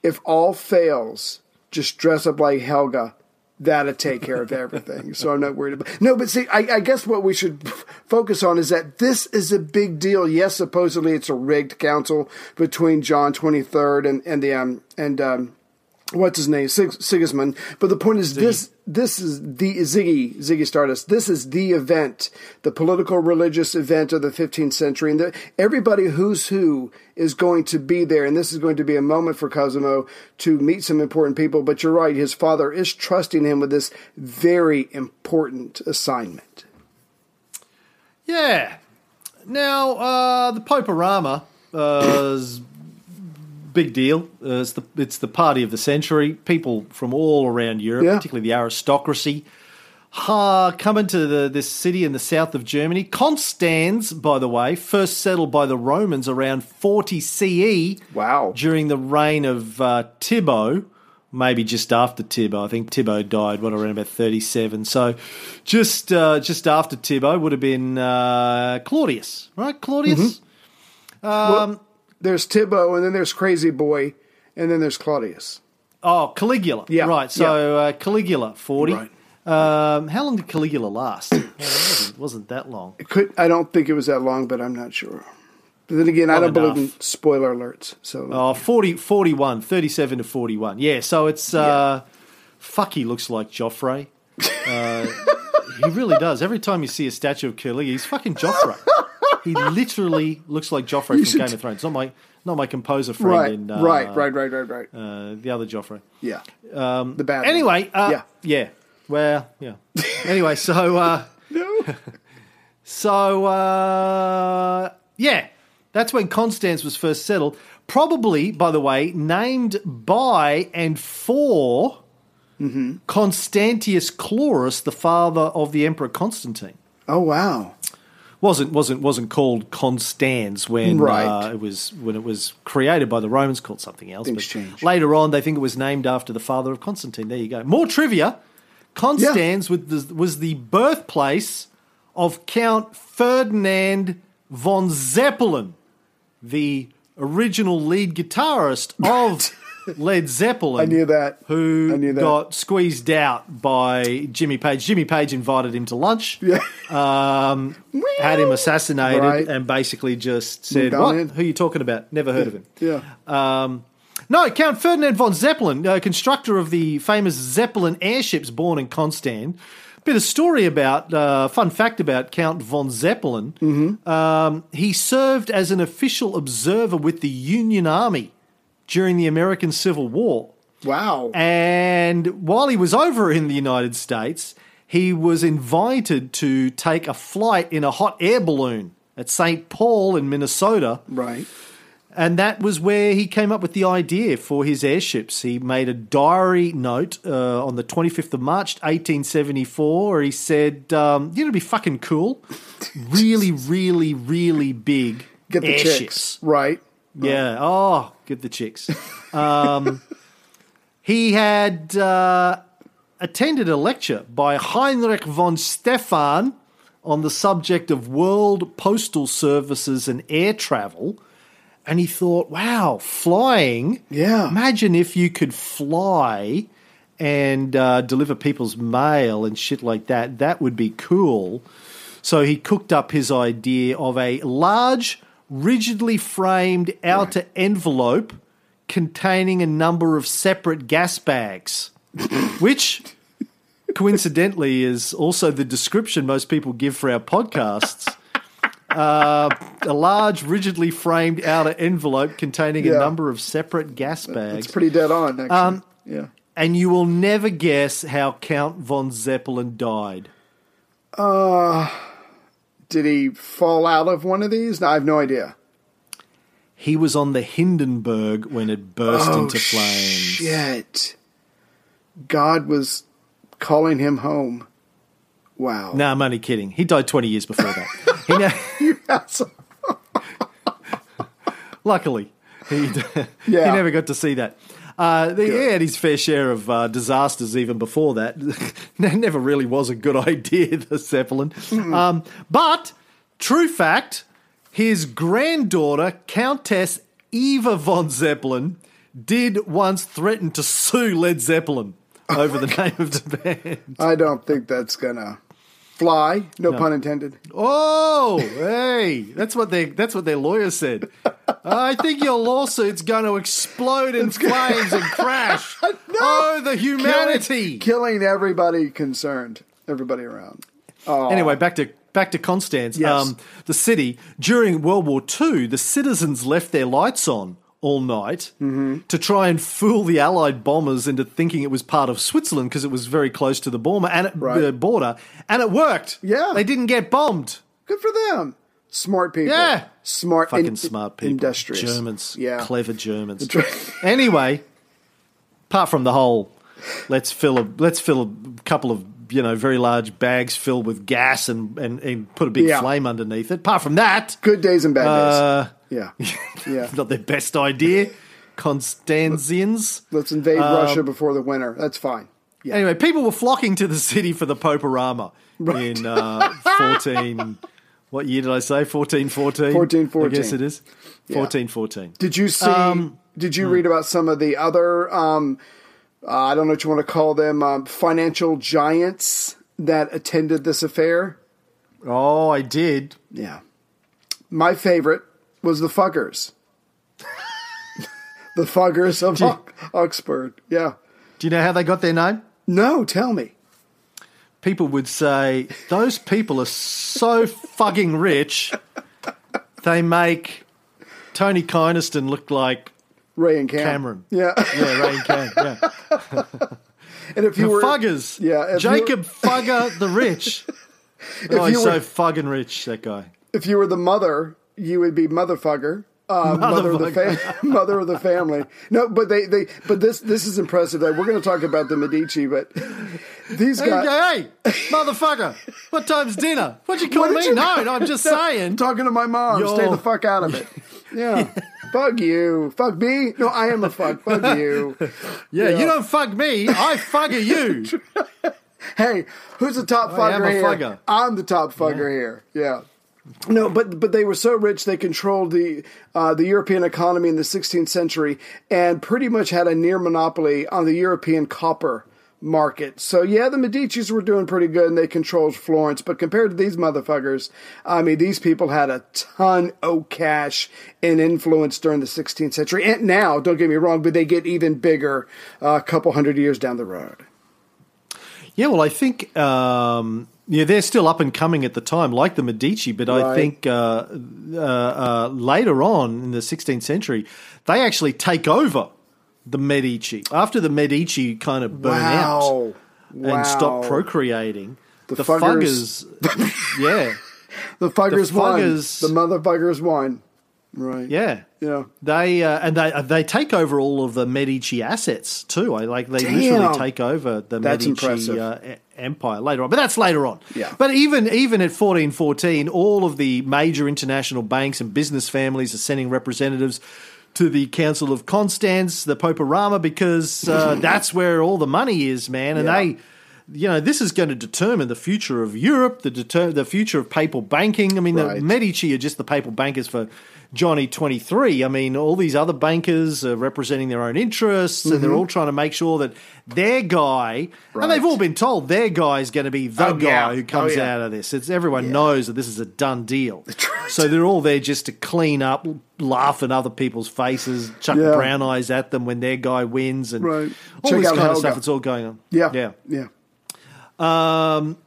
If all fails, just dress up like Helga. That'll take care of everything. so I'm not worried about. No, but see, I, I guess what we should f- focus on is that this is a big deal. Yes, supposedly it's a rigged council between John 23rd and and the um and um what's his name Sig- Sigismund. But the point is this this is the Ziggy Ziggy Stardust. This is the event, the political religious event of the 15th century, and the, everybody who's who is going to be there. And this is going to be a moment for Cosimo to meet some important people. But you're right, his father is trusting him with this very important assignment. Yeah. Now, uh, the Poporama uh, is big deal. Uh, it's the it's the party of the century. People from all around Europe, Yeah. particularly the aristocracy, uh, coming to the, this city in the south of Germany. Constance, by the way, first settled by the Romans around 40 CE. Wow. During the reign of uh, Thibaut, maybe just after Thibaut. I think Thibaut died what around about 37. So just uh, just after Thibaut would have been uh, Claudius, right? Claudius. well, there's Thibaut, and then there's Crazy Boy, and then there's Claudius. Oh, Caligula. Yeah, Right. So uh, Caligula, 40. Right. Um, how long did Caligula last? [coughs] Well, it wasn't, wasn't that long. It could I don't think it was that long, but I'm not sure. But then again, I don't believe in spoiler alerts. So Oh, 40, 41, 37 to 41. Yeah, so it's, uh, fuck, he looks like Joffrey. [laughs] Uh, he really does. Every time you see a statue of Caligula, he's fucking Joffrey. [laughs] He literally looks like Joffrey from should- Game of Thrones. Not my, not my composer friend right, in, uh, right, right, right, right, right. Uh, the other Joffrey. yeah, um, the bad. Anyway, uh, yeah. yeah. Well, yeah. Anyway, so uh, [laughs] No. so uh, yeah, that's when Constance was first settled. Probably, by the way, named by and for Constantius Chlorus, the father of the Emperor Constantine. Oh wow. Wasn't wasn't wasn't called Constans when Right. uh, it was when it was created by the Romans called something else. Things but change. later on, they think it was named after the father of Constantine. There you go. More trivia. Constans the, was the birthplace of Count Ferdinand von Zeppelin, the original lead guitarist of [laughs] Led Zeppelin. I knew that. Who knew that. got squeezed out by Jimmy Page. Jimmy Page invited him to lunch Yeah. um, had him assassinated Right. and basically just said, "What? in. Who are you talking about? Never heard of him." Yeah. Um, no, Count Ferdinand von Zeppelin, uh, constructor of the famous Zeppelin airships, born in Constance. Bit of story about, uh, fun fact about Count von Zeppelin. Mm-hmm. Um, he served as an official observer with the Union Army during the American Civil War. Wow. And while he was over in the United States, he was invited to take a flight in a hot air balloon at St. Paul in Minnesota. right. And that was where he came up with the idea for his airships. He made a diary note uh, on the 25th of March, 1874, where he said, um, you know, it'd be fucking cool. [laughs] Really, really, really big Get the airships. chicks. Right. Yeah. Oh, get the chicks. [laughs] Um, he had uh, attended a lecture by Heinrich von Stephan on the subject of world postal services and air travel. And he thought, wow, flying. Yeah. Imagine if you could fly and uh, deliver people's mail and shit like that. That would be cool. So he cooked up his idea of a large, rigidly framed outer envelope containing a number of separate gas bags, [laughs] which coincidentally is also the description most people give for our podcasts. Uh, a large, rigidly framed outer envelope containing Yeah. a number of separate gas bags. It's pretty dead on, actually. Um, yeah. and you will never guess how Count von Zeppelin died. Did he fall out of one of these? No, I have no idea. He was on the Hindenburg when it burst Oh, into flames. Shit. God was calling him home. Wow. No, I'm only kidding. He died 20 years before that. he ne- [laughs] That's- luckily, he, Yeah. [laughs] he never got to see that. Uh, he had his fair share of uh, disasters even before that. [laughs] That never really was a good [laughs] idea, the Zeppelin. Um, but, true fact, his granddaughter, Countess Eva von Zeppelin, did once threaten to sue Led Zeppelin over the name of the band. I don't think that's gonna fly. No, pun intended. Oh, hey, that's what they that's what their lawyer said. [laughs] I think your lawsuit's going to explode in flames and crash. [laughs] Oh, the humanity. Killing everybody concerned, everybody around. Anyway, back to back to Constance. Yes. Um, the city during World War II, the citizens left their lights on all night Mm-hmm. to try and fool the Allied bombers into thinking it was part of Switzerland because it was very close to the border, and it, Right. the border, and it worked. Yeah. they didn't get bombed. Good for them. Smart people. Yeah. Smart. Fucking in- smart people. Industrious. Germans. Yeah. Clever Germans. [laughs] anyway, apart from the whole let's fill a let's fill a couple of you know very large bags filled with gas and and, and put a big Yeah. flame underneath it. Apart from that, Good days and bad uh, days. Yeah. [laughs] Yeah. not their best idea. Constanzians. Let's invade Um, Russia before the winter. That's fine. Yeah. Anyway, people were flocking to the city for the Poporama Right. in uh, fourteen. What year did I say? Fourteen fourteen. 1414. I guess it is. Fourteen fourteen. Did you see? Um, did hmm. you read about some of the other? Um, uh, I don't know what you want to call them. Um, financial giants that attended this affair. Oh, I did. Yeah. My favorite was the Fuggers. [laughs] the Fuggers of Ox- Oxford. Yeah. Do you know how they got their name? No, tell me. People would say those people are so fucking rich they make Tony Kynaston look like Ray and Cam. Cameron. Yeah. yeah, Ray and Cam. Yeah. [laughs] and if you The were Fuggers. Yeah, Jacob Fugger the Rich. [laughs] oh, he's were- so fucking rich, that guy. if you were the mother, you would be motherfucker. Uh, [laughs] mother of the fam- [laughs] mother of the family. No, but they, they but this this is impressive. That we're going to talk about the Medici, but these guys. hey, motherfucker, what time's dinner? What'd you call What me? you- No, no, I'm just [laughs] saying. talking to my mom. Yo. Stay the fuck out of it. Yeah. fuck you. Fuck me. No, I am a fuck. Fuck you. Yeah, you don't fuck me, I fugger you. Hey, who's the top I fucker here? I'm the top fucker here. Yeah. No, but but they were so rich they controlled the uh, the European economy in the 16th century and pretty much had a near monopoly on the European copper market. So yeah, the Medici's were doing pretty good and they controlled Florence, but compared to these motherfuckers, I mean, these people had a ton of cash and influence during the 16th century. And now, don't get me wrong, but they get even bigger uh, a couple hundred years down the road. Yeah, well, I think um, yeah, they're still up and coming at the time, like the Medici. But I think uh, uh, uh, later on in the 16th century, they actually take over the Medici after the Medici kind of burn out Wow. and stop procreating. The, Fuggers- Fuggers, [laughs] yeah, The fuggers won. Fuggers- The motherfuckers won. Right. yeah. Yeah. They uh, and they they take over all of the Medici assets too. I like they Damn. literally take over the That's Medici impressive. uh, empire later on. But that's later on. Yeah. But even even at fourteen fourteen, all of the major international banks and business families are sending representatives to the Council of Constance, the Poporama, because uh, [laughs] that's where all the money is, man. And Yeah. they, you know, this is going to determine the future of Europe, the deter- the future of papal banking. I mean, Right. the Medici are just the papal bankers for Johnny Twenty Three. I mean, all these other bankers are representing their own interests, and they're all trying to make sure that their guy, Mm-hmm. Right. and they've all been told their guy is going to be the Oh, guy yeah. who comes Oh, yeah. out of this. It's everyone knows that this is a done deal. So they're all there just to clean up, laugh in other people's faces, chuck Yeah. brown eyes at them when their guy wins, and Right. all Check this kind of stuff. It's all going on. Yeah. yeah. Yeah. Um,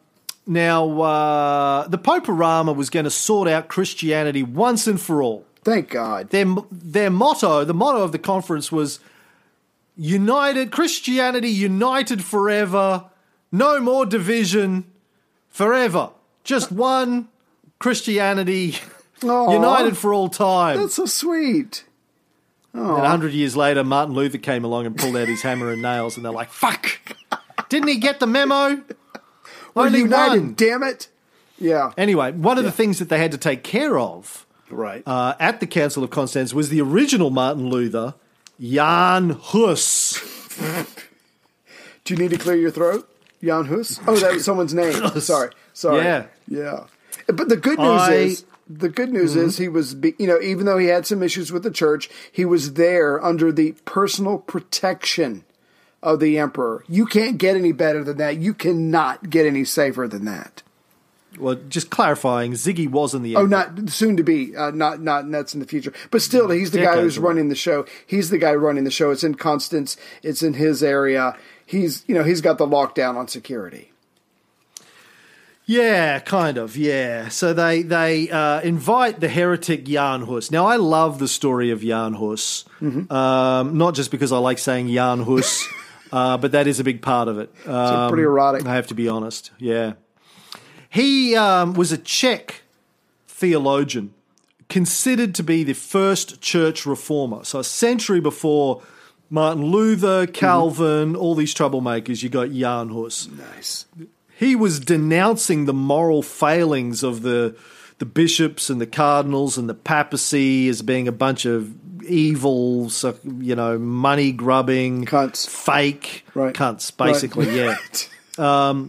now, uh, the Poporama was going to sort out Christianity once and for all. Thank God. Their their motto, the motto of the conference was "United Christianity, united forever, no more division, forever, just one Christianity, [laughs] Aw. united for all time." That's so sweet. And a hundred years later, Martin Luther came along and pulled out his hammer and nails, and they're like, "Fuck! Didn't he get the memo?" We're Only united, one. damn it. Yeah. Anyway, one of the things that they had to take care of Right. uh, at the Council of Constance was the original Martin Luther, Jan Hus. [laughs] Do you need to clear your throat? Jan Hus? Oh, that was someone's name. [laughs] Sorry. Sorry. Yeah. Yeah. But the good news I- is the good news is he was you know, even though he had some issues with the church, he was there under the personal protection of the emperor. You can't get any better than that. You cannot get any safer than that. Well, just clarifying, Ziggy was in the Oh, not soon to be, uh, not not that's in the future. But still, he's the guy who's away. running the show. He's the guy running the show. It's in Constance. It's in his area. He's you know he's got the lockdown on security. Yeah, kind of. Yeah. So they they uh, invite the heretic Jan Hus. Now I love the story of Jan Hus, Mm-hmm. um, not just because I like saying Jan Hus, [laughs] uh, but that is a big part of it. Um, pretty erotic. I have to be honest. Yeah, he um, was a Czech theologian, considered to be the first church reformer. So a century before Martin Luther, Calvin, all these troublemakers, you got Jan Hus Nice. he was denouncing the moral failings of the the bishops and the cardinals and the papacy as being a bunch of evil, you know, money grubbing, Cunts. fake Right. cunts, basically. [laughs] Right. Yeah.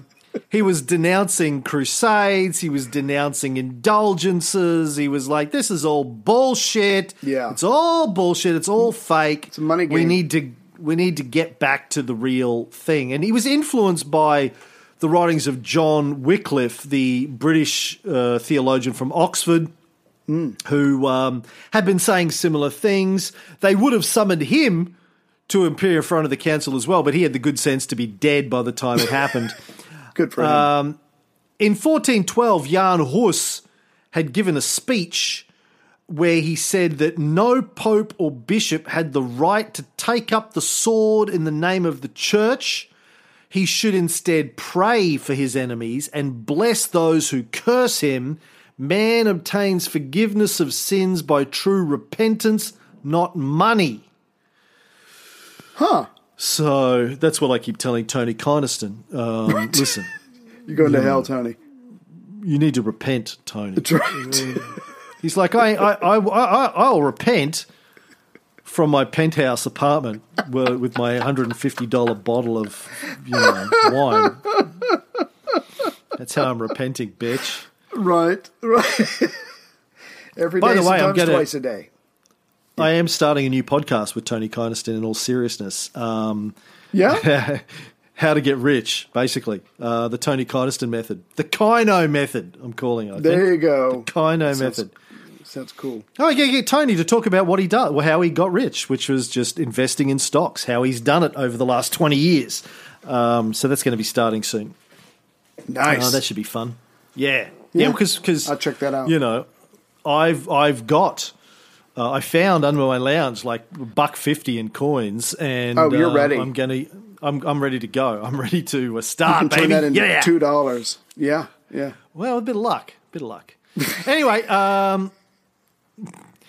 He was denouncing crusades. He was denouncing indulgences. He was like, "This is all bullshit. Yeah. it's all bullshit. It's all fake. It's a money game. We need to we need to get back to the real thing." And he was influenced by the writings of John Wycliffe, the British uh, theologian from Oxford, who um, had been saying similar things. They would have summoned him to appear in front of the council as well, but he had the good sense to be dead by the time it happened. [laughs] Good for him. Um, In 1412, Jan Hus had given a speech where he said that no pope or bishop had the right to take up the sword in the name of the church. He should instead pray for his enemies and bless those who curse him. Man obtains forgiveness of sins by true repentance, not money. huh. So that's what I keep telling Tony Kynaston. Um, listen, [laughs] You're going to hell, Tony. you need to repent, Tony. That's right. [laughs] He's like, I, I, I, I, I'll repent from my penthouse apartment with my $150 bottle of, you know, wine. That's how I'm repenting, bitch. right. Right. [laughs] Every By day, the way, I'm gonna- twice a day. I am starting a new podcast with Tony Kynaston in all seriousness. Um, Yeah. [laughs] how to get rich, basically. Uh, the Tony Kynaston method. The Kino method, I'm calling it. I there think. you go. Kino Sounds- method. Sounds cool. Oh, yeah, get Tony to talk about what he does, well, how he got rich, which was just investing in stocks, how he's done it over the last 20 years. Um, so that's going to be starting soon. Nice. Oh, that should be fun. Yeah. Yeah. Yeah, because I'll check that out. You know, I've I've got uh, I found under my lounge like buck fifty in coins, and Oh, you're uh, ready. I'm gonna I'm I'm ready to go. I'm ready to uh, you start, can turn baby. that into yeah. two dollars. Yeah. Yeah. Well, a bit of luck, a bit of luck. [laughs] anyway, um,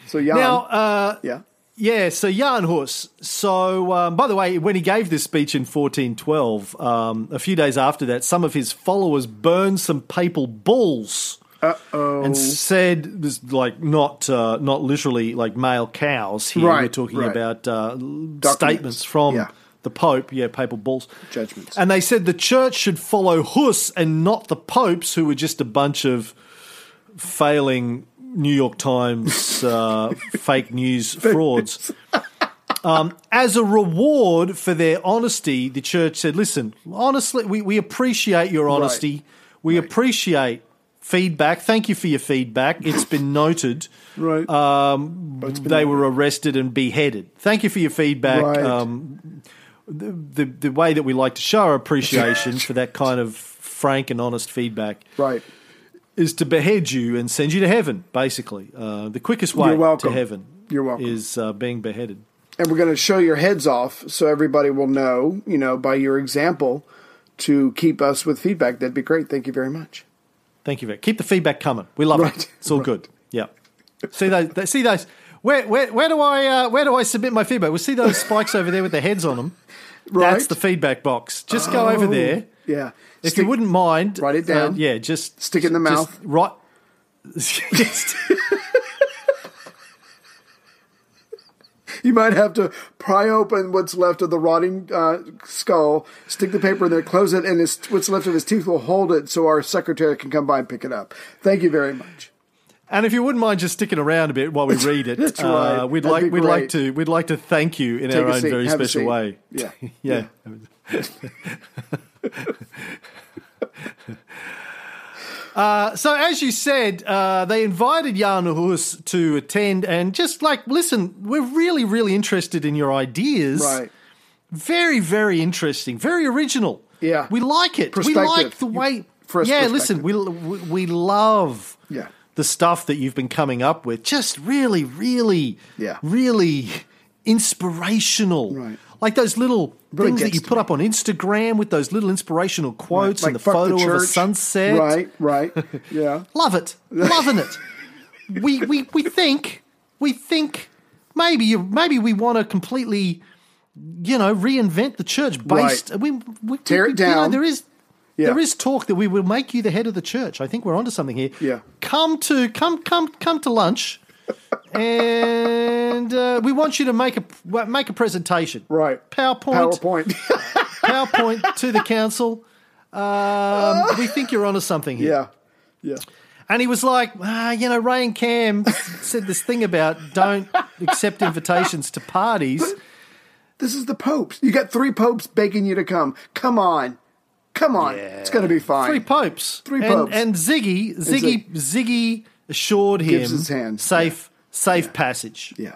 So yeah. now. Uh, yeah. Yeah, so Jan Hus. So, um, by the way, when he gave this speech in 1412, um, a few days after that, some of his followers burned some papal bulls Uh-oh. and said this like not uh, not literally like male cows. Here Right, we're talking right. about uh, statements from Yeah. the Pope, yeah, papal bulls, Judgments. and they said the church should follow Hus and not the popes, who were just a bunch of failing New York Times [laughs] uh, fake news frauds. [laughs] Um, as a reward for their honesty, the church said, listen, honestly, we, we appreciate your honesty. We appreciate feedback. Thank you for your feedback. It's [laughs] been noted. Right. Um, Oh, been they noted. were arrested and beheaded. Thank you for your feedback. Right. Um, the, the, the way that we like to show our appreciation [laughs] for that kind of frank and honest feedback right. is to behead you and send you to heaven, basically. Uh, the quickest way to heaven You're welcome. is uh, being beheaded. and we're going to show your heads off so everybody will know, you know, by your example to keep us with feedback. That'd be great. Thank you very much. Thank you very Keep the feedback coming. We love Right. it. It's all good. Yeah. See those? See those? Where, where, where do I uh, where do I submit my feedback? We see those spikes over there with the heads on them. [laughs] Right. That's the feedback box. Just go over Oh, there. Yeah. If Stick- you wouldn't mind, Write it uh, down. yeah, just Stick it in the mouth. Right. [laughs] [laughs] You might have to pry open what's left of the rotting uh, skull, stick the paper in there, close it, and his, what's left of his teeth will hold it so our secretary can come by and pick it up. Thank you very much. And if you wouldn't mind just sticking around a bit while we read it, [laughs] That's uh, right. we'd That'd like we'd like to we'd like to thank you in Take our own seat. very Have special way. Yeah. [laughs] yeah. Uh, so, as you said, uh, they invited Jan Hus to attend and just like, listen, we're really, really interested in your ideas. Right. Very, very interesting. Very original. Yeah. We like it. We like the way. For yeah, listen, we, we, we love Yeah. the stuff that you've been coming up with. Just really, really, Yeah. really inspirational. Right. Like those little Really things that you put me. up on Instagram with those little inspirational quotes Like and the photo of a sunset. Right, right. [laughs] Yeah. Love it. Loving it. We, we, we think, we think maybe, you, maybe we want to completely, you know, reinvent the church based. Right. We, we, Tear we- it you know, down. there is. Yeah. There is talk that we will make you the head of the church. I think we're onto something here. Yeah. Come to come come come to lunch, and uh, we want you to make a make a presentation. Right. PowerPoint. PowerPoint. [laughs] [laughs] PowerPoint to the council. Um, we think you're onto something here. yeah. Yeah. And he was like, ah, you know, Ray and Cam [laughs] said this thing about don't accept invitations to parties. This is the popes. You got three popes begging you to come. Come on. Come on. It's going to be fine. Three popes. Three and, popes. And Ziggy, Ziggy, Ziggy assured him Gives his hand. safe, safe passage. Yeah.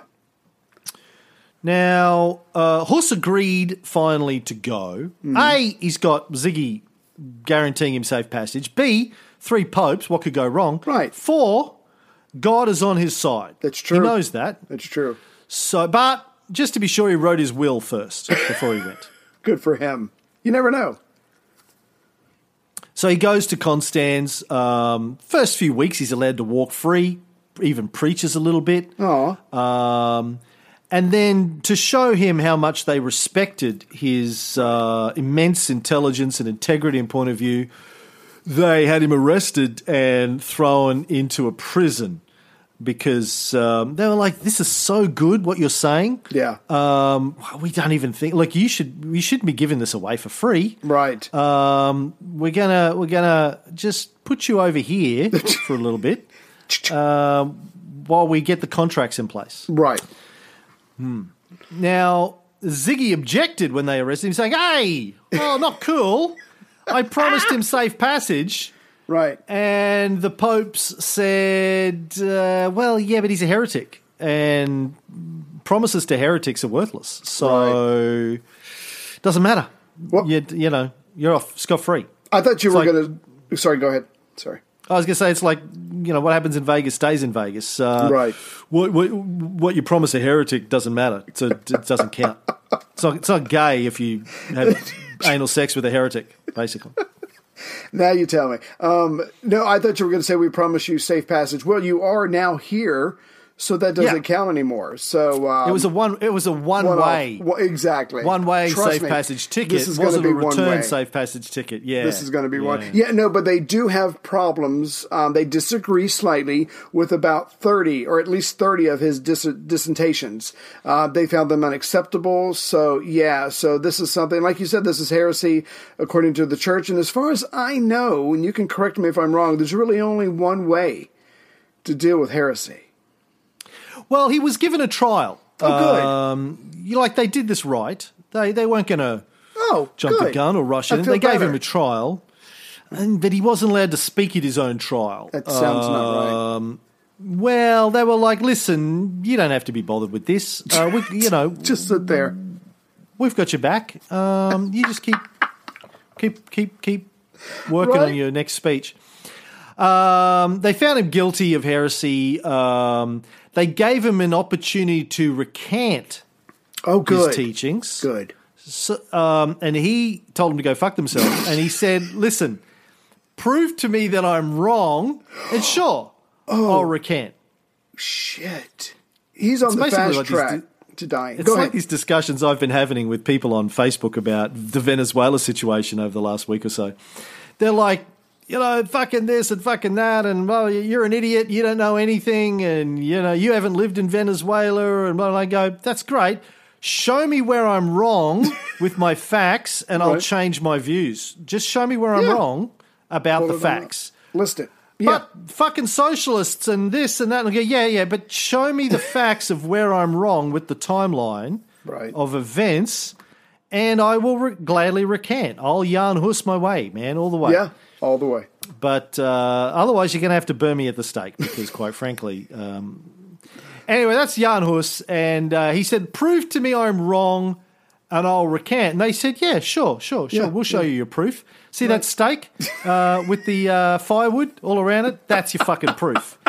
Now, uh, Hus agreed finally to go. Hmm. A, he's got Ziggy guaranteeing him safe passage. B, three popes. What could go wrong? Right. Four, God is on his side. That's true. He knows that. That's true. So, but just to be sure, he wrote his will first before he went. [laughs] Good for him. You never know. So he goes to Constance. Um, first few weeks, he's allowed to walk free, even preaches a little bit. Um, and then to show him how much they respected his uh, immense intelligence and integrity and point of view, they had him arrested and thrown into a prison because um, they were like, "This is so good what you're saying. Yeah. Um, we don't even think like you should. We shouldn't be giving this away for free. right. Um, we're gonna we're gonna just put you over here [laughs] for a little bit um, while we get the contracts in place. right. Now, Ziggy objected when they arrested him, saying, "Hey, oh, not cool. I promised him safe passage." Right. And the popes said, uh, "Well, yeah, but he's a heretic, and promises to heretics are worthless. So doesn't matter. What- You, you know, you're off scot free." I thought you were like- going to. Sorry, go ahead. Sorry. I was going to say it's like you know what happens in Vegas stays in Vegas. Uh, Right. What, what what you promise a heretic doesn't matter. So it doesn't count. It's not it's not gay if you have [laughs] anal sex with a heretic, basically. Now you tell me. Um, no, I thought you were going to say we promise you safe passage. Well, you are now here, so that doesn't Yeah. count anymore. So um, It was a one. It was a one, one way, off- exactly one way Trust safe me, passage ticket. This is going to be a one return way. safe passage ticket. Yeah, This is going to be yeah. one. Yeah, no, but they do have problems. Um, they disagree slightly with about 30, or at least 30 of his dis- dissertations. Uh, they found them unacceptable. So, yeah, so this is something, like you said, this is heresy according to the church. And as far as I know, and you can correct me if I'm wrong, there's really only one way to deal with heresy. Well, he was given a trial. Oh, good. Um, you like they did this right. They they weren't going to Oh, jump the gun or rush in. They gave him a trial, and but he wasn't allowed to speak at his own trial. That sounds not right. Um, Well, they were like, "Listen, you don't have to be bothered with this. Uh, [laughs] we, you know, Just sit there. we've got your back. Um, you just keep, keep, keep, keep working Right. on your next speech." Um, they found him guilty of heresy. Um, they gave him an opportunity to recant Oh, his teachings. Good. So, um, and he told him to go fuck themselves. [laughs] and he said, "Listen, prove to me that I'm wrong, and sure, Oh. I'll recant." Shit. He's on the basically fast like track di- to dying. It's Go like ahead. these discussions I've been having with people on Facebook about the Venezuela situation over the last week or so. They're like, you know, fucking this and fucking that, and well, you're an idiot, you don't know anything, and you know, you haven't lived in Venezuela, and blah, I go, that's great. Show me where I'm wrong [laughs] with my facts, and I'll change my views. Just show me where I'm wrong about the on. Uh, facts. List it. Yeah. But fucking socialists and this and that. And I go, yeah, yeah, but show me the [laughs] facts of where I'm wrong with the timeline Right. of events, and I will re- gladly recant. I'll Jan Hus my way, man, all the way. yeah. All the way. But uh, otherwise, you're going to have to burn me at the stake because, quite frankly. Um, anyway, that's Jan Hus, and uh, he said, prove to me I'm wrong. And I'll recant. And they said, "Yeah, sure, sure, sure. Yeah, we'll show you your proof. See that stake uh, [laughs] with the uh, firewood all around it? That's your fucking proof."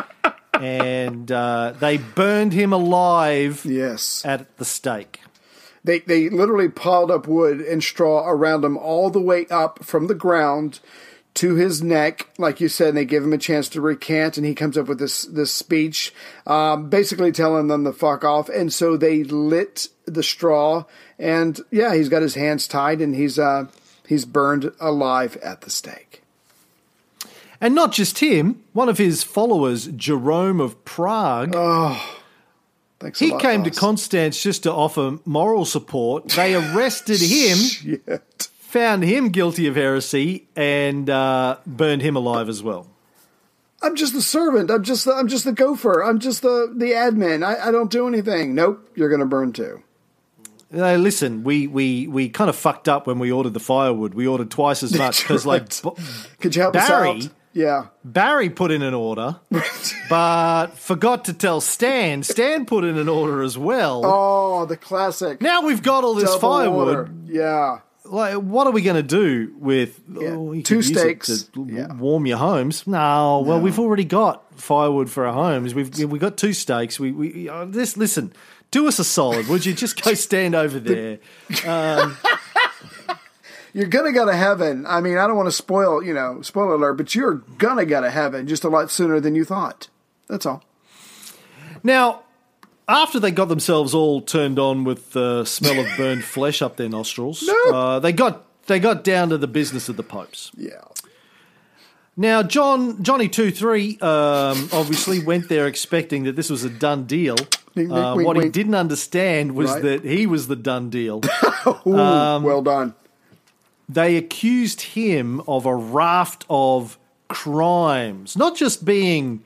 and uh, they burned him alive Yes. at the stake. They they literally piled up wood and straw around him all the way up from the ground to his neck, like you said. And they give him a chance to recant, and he comes up with this this speech, um, basically telling them to fuck off. And so they lit the straw, and yeah, he's got his hands tied, and he's uh he's burned alive at the stake. And not just him, one of his followers, Jerome of Prague, Thanks. he lot, came to. Constance just to offer moral support. They arrested [laughs] him, Shit. Found him guilty of heresy, and uh, burned him alive as well. I'm just the servant. I'm just the, I'm just the gopher. I'm just the the admin. I, I don't do anything. Nope, you're gonna burn too. Listen, we, we, we kind of fucked up when we ordered the firewood. We ordered twice as [laughs] much because, like, B- Could you help Barry? us out? Yeah. Barry put in an order, [laughs] but forgot to tell Stan. Stan put in an order as well. Oh, the classic. Now we've got all this double firewood. order. Yeah. Like what are we going to do with oh, you two steaks. to Yeah. warm your homes? No, well we've already got firewood for our homes. We've we got two steaks. We we uh, this listen. Do us a solid, would you? Just go stand over there. [laughs] You're gonna go to heaven. I mean, I don't want to spoil, you know, spoiler alert, but you're gonna go to heaven just a lot sooner than you thought. That's all. Now, after they got themselves all turned on with the smell of burned [laughs] flesh up their nostrils, No. uh, they got they got down to the business of the popes. Yeah. Now, John Johnny two three um, obviously went there expecting that this was a done deal. Wink, wink, Uh, wink, what he didn't understand was Right. that he was the done deal. [laughs] Ooh, Um, well done. they accused him of a raft of crimes, not just being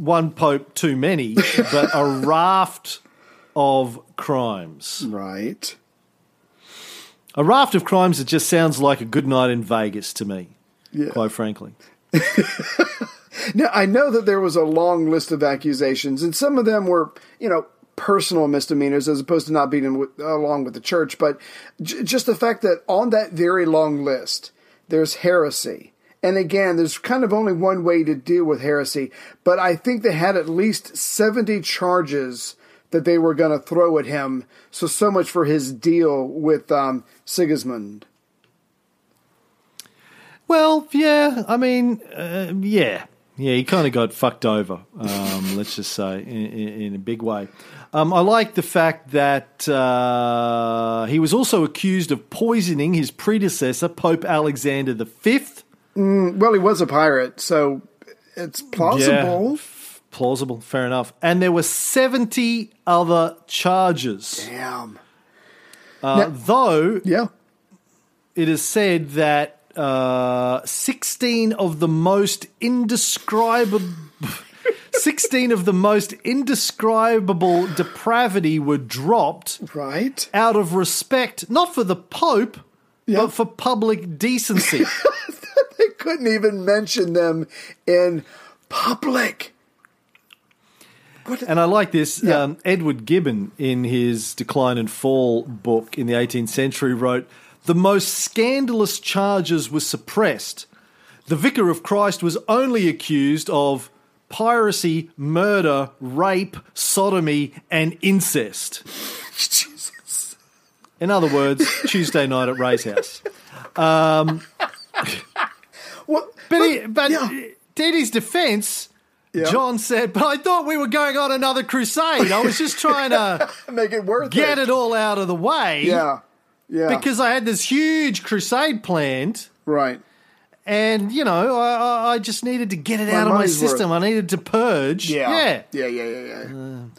one pope too many, [laughs] but a raft of crimes. Right. A raft of crimes that just sounds like a good night in Vegas to me, Yeah. quite frankly. [laughs] Now I know that there was a long list of accusations, and some of them were, you know, personal misdemeanors as opposed to not being with, along with the church. But j- just the fact that on that very long list, there's heresy. And again, there's kind of only one way to deal with heresy, but I think they had at least 70 charges that they were going to throw at him. So, so much for his deal with um, Sigismund. Well, yeah, I mean, uh, yeah, yeah, he kind of got fucked over. Um, [laughs] let's just say in, in, in a big way. Um, I like the fact that uh, he was also accused of poisoning his predecessor, Pope Alexander V. Well, he was a pirate, so it's plausible. Plausible, fair enough. And there were 70 other charges. Damn. Uh, Now- though Yeah. it is said that uh, 16 of the most indescribable [laughs] 16 of the most indescribable depravity were dropped Right. out of respect not for the pope Yeah. but for public decency [laughs] couldn't even mention them in public. What? and i like this Yeah. um, edward gibbon in his decline and fall book in the 18th century wrote the most scandalous charges were suppressed the vicar of christ was only accused of piracy murder rape sodomy and incest [laughs] Jesus. in other words tuesday night at ray's house What? but, he, but yeah. defense john said but i thought we were going on another crusade i was just trying to [laughs] Make it worth get it. it all out of the way Yeah. Yeah. because I had this huge crusade planned, right. And you know, I, I- I just needed to get it out of my system. I needed to purge. Yeah. yeah. Yeah. Yeah. Yeah. Yeah. And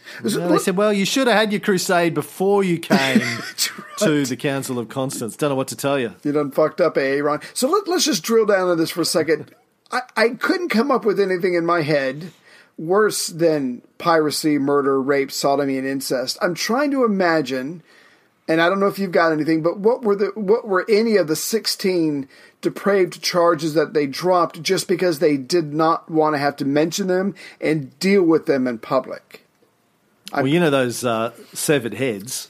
they said, "Well, you should have had your crusade before you came [laughs] to the Council of Constance." Don't know what to tell you. You done fucked up, eh, Ron? So let, let's just drill down on this for a second. [laughs] I, I couldn't come up with anything in my head worse than piracy, murder, rape, sodomy, and incest. I'm trying to imagine, and I don't know if you've got anything, but what were the what were any of the 16 depraved charges that they dropped just because they did not want to have to mention them and deal with them in public? well, you know those uh, severed heads.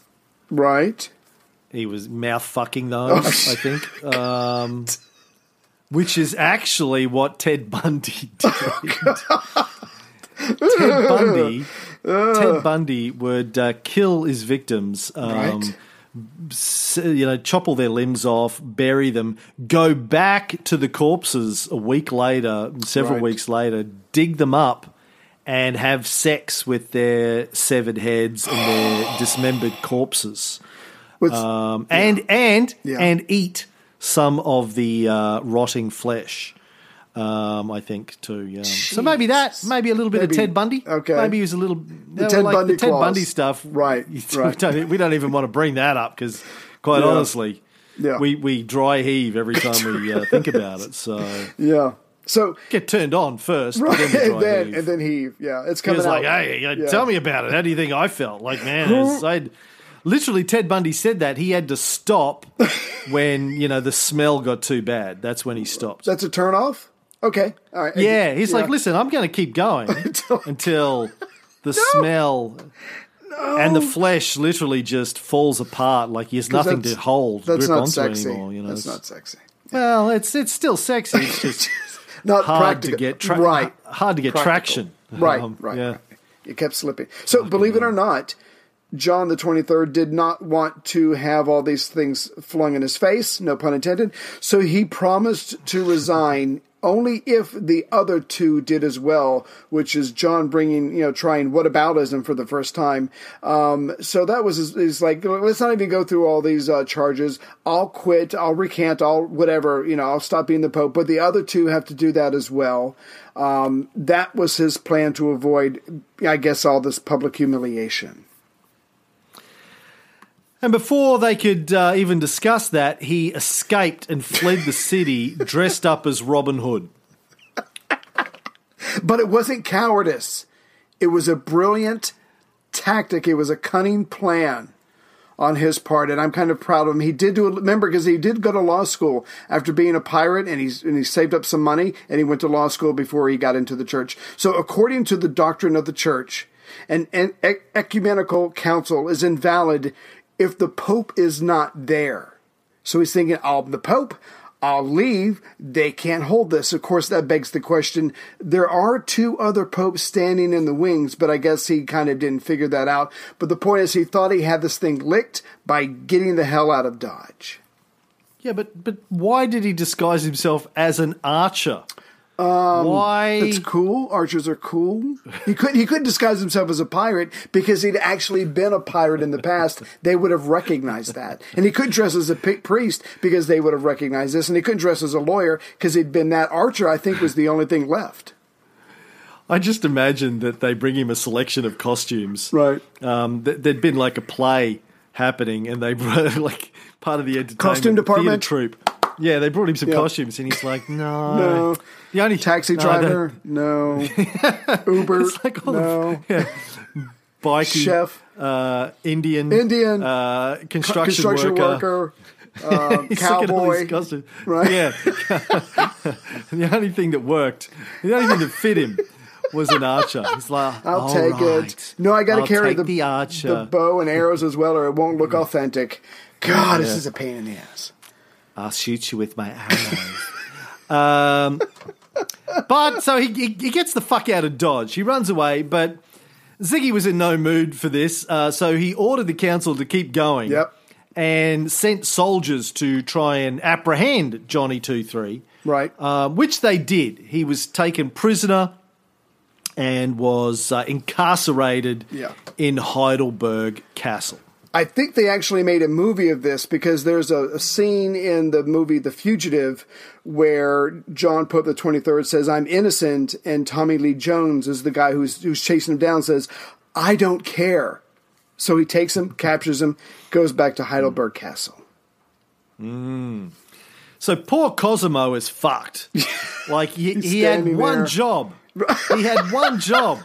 Right? He was mouth fucking [laughs] those, I think. Um, which is actually what Ted Bundy [laughs] did. Ted Bundy, [laughs] Ted Bundy would uh, kill his victims. Um, Right. You know, chop all their limbs off, bury them, go back to the corpses a week later, several Right. weeks later, dig them up, and have sex with their severed heads and their [sighs] dismembered corpses, um, and and Yeah. and eat some of the uh, rotting flesh. Um, I think too. Yeah. So maybe that, maybe a little bit Maybe- of Ted Bundy. okay. Maybe he was a little the Ted Bundy the Ted. Bundy stuff. Right, [laughs] We right. don't, we don't even want to bring that up because, quite Yeah. honestly, Yeah. we we dry heave every [laughs] time we uh, think about it. So yeah. So get turned on first, right, then [laughs] and then heave. and then heave. Yeah, it's He coming was like, "Hey, Yeah. tell me about it. How do you think I felt?" Like, man, I'd, literally, Ted Bundy said that he had to stop when you know the smell got too bad. That's when he stopped. That's a turn off. Okay, all right. yeah, he's like, "Listen, I'm going to keep going [laughs] until the smell." And the flesh literally just falls apart, like he has nothing to hold, That's grip not onto sexy. anymore. You know, that's It's- not sexy. well, it's it's still sexy. It's [laughs] just Not hard practical. to get tra- right. hard to get Practical. traction. Right, Um, right, yeah. right. It kept slipping. So, believe it or not, John the 23rd did not want to have all these things flung in his face, no pun intended. So he promised to resign only if the other two did as well, which is John bringing, you know, trying whataboutism for the first time. Um, so that was his, like, let's not even go through all these uh, charges. I'll quit. I'll recant. I'll whatever. You know, I'll stop being the pope. But the other two have to do that as well. Um, that was his plan to avoid, I guess, all this public humiliation. And before they could uh, even discuss that, he escaped and fled the city [laughs] dressed up as Robin Hood. But it wasn't cowardice. It was a brilliant tactic. It was a cunning plan on his part, and I'm kind of proud of him. He did do a remember because he did go to law school after being a pirate, and he's and he saved up some money, and he went to law school before he got into the church. So, according to the doctrine of the church, an, an ecumenical council is invalid if the pope is not there. So he's thinking, "I'm the pope." I'll leave. They can't hold this. Of course, that begs the question. There are two other popes standing in the wings, but I guess he kind of didn't figure that out. But the point is, he thought he had this thing licked by getting the hell out of Dodge. Yeah, but but why did he disguise himself as an archer? Why? It's cool. Archers are cool. He couldn't. He couldn't disguise himself as a pirate because he'd actually been a pirate in the past. They would have recognized that. And he couldn't dress as a priest because they would have recognized this. And he couldn't dress as a lawyer because he'd been that. Archer, I think, was the only thing left. I just imagine that they bring him a selection of costumes. Right. Um, th- there'd been like a play happening, and they [laughs] brought like part of the entertainment Costume department? troupe. Yeah, they brought him some Yeah. costumes, and he's like, "No, [laughs] No. the only Taxi no, driver? No. [laughs] Uber? It's like all no. [laughs] the bikie, Chef? uh, Indian, Indian? uh, construction, Construction worker. worker? um, He's looking at all cowboy? these costumes. Right. Yeah. the only thing that worked, the only thing that fit him was an archer. He's like, I'll "All take right, it. No, I got to carry take the, the archer. the bow and arrows as well, or it won't look authentic. God, this is a pain in the ass. I'll shoot you with my arrows. [laughs] um, but so he, he, he gets the fuck out of Dodge. He runs away, but Ziggy was in no mood for this, uh, so he ordered the council to keep going. Yep. And sent soldiers to try and apprehend Johnny Two Three, Right. uh, which they did. He was taken prisoner and was uh, incarcerated Yeah. in Heidelberg Castle. I think they actually made a movie of this because there's a, a scene in the movie The Fugitive where John Pope the 23rd says, I'm innocent, and Tommy Lee Jones is the guy who's, who's chasing him down, says, I don't care. So he takes him, captures him, goes back to Heidelberg Castle. Mm. So poor Cosimo is fucked. [laughs] Like he, he had one there. job. He had one job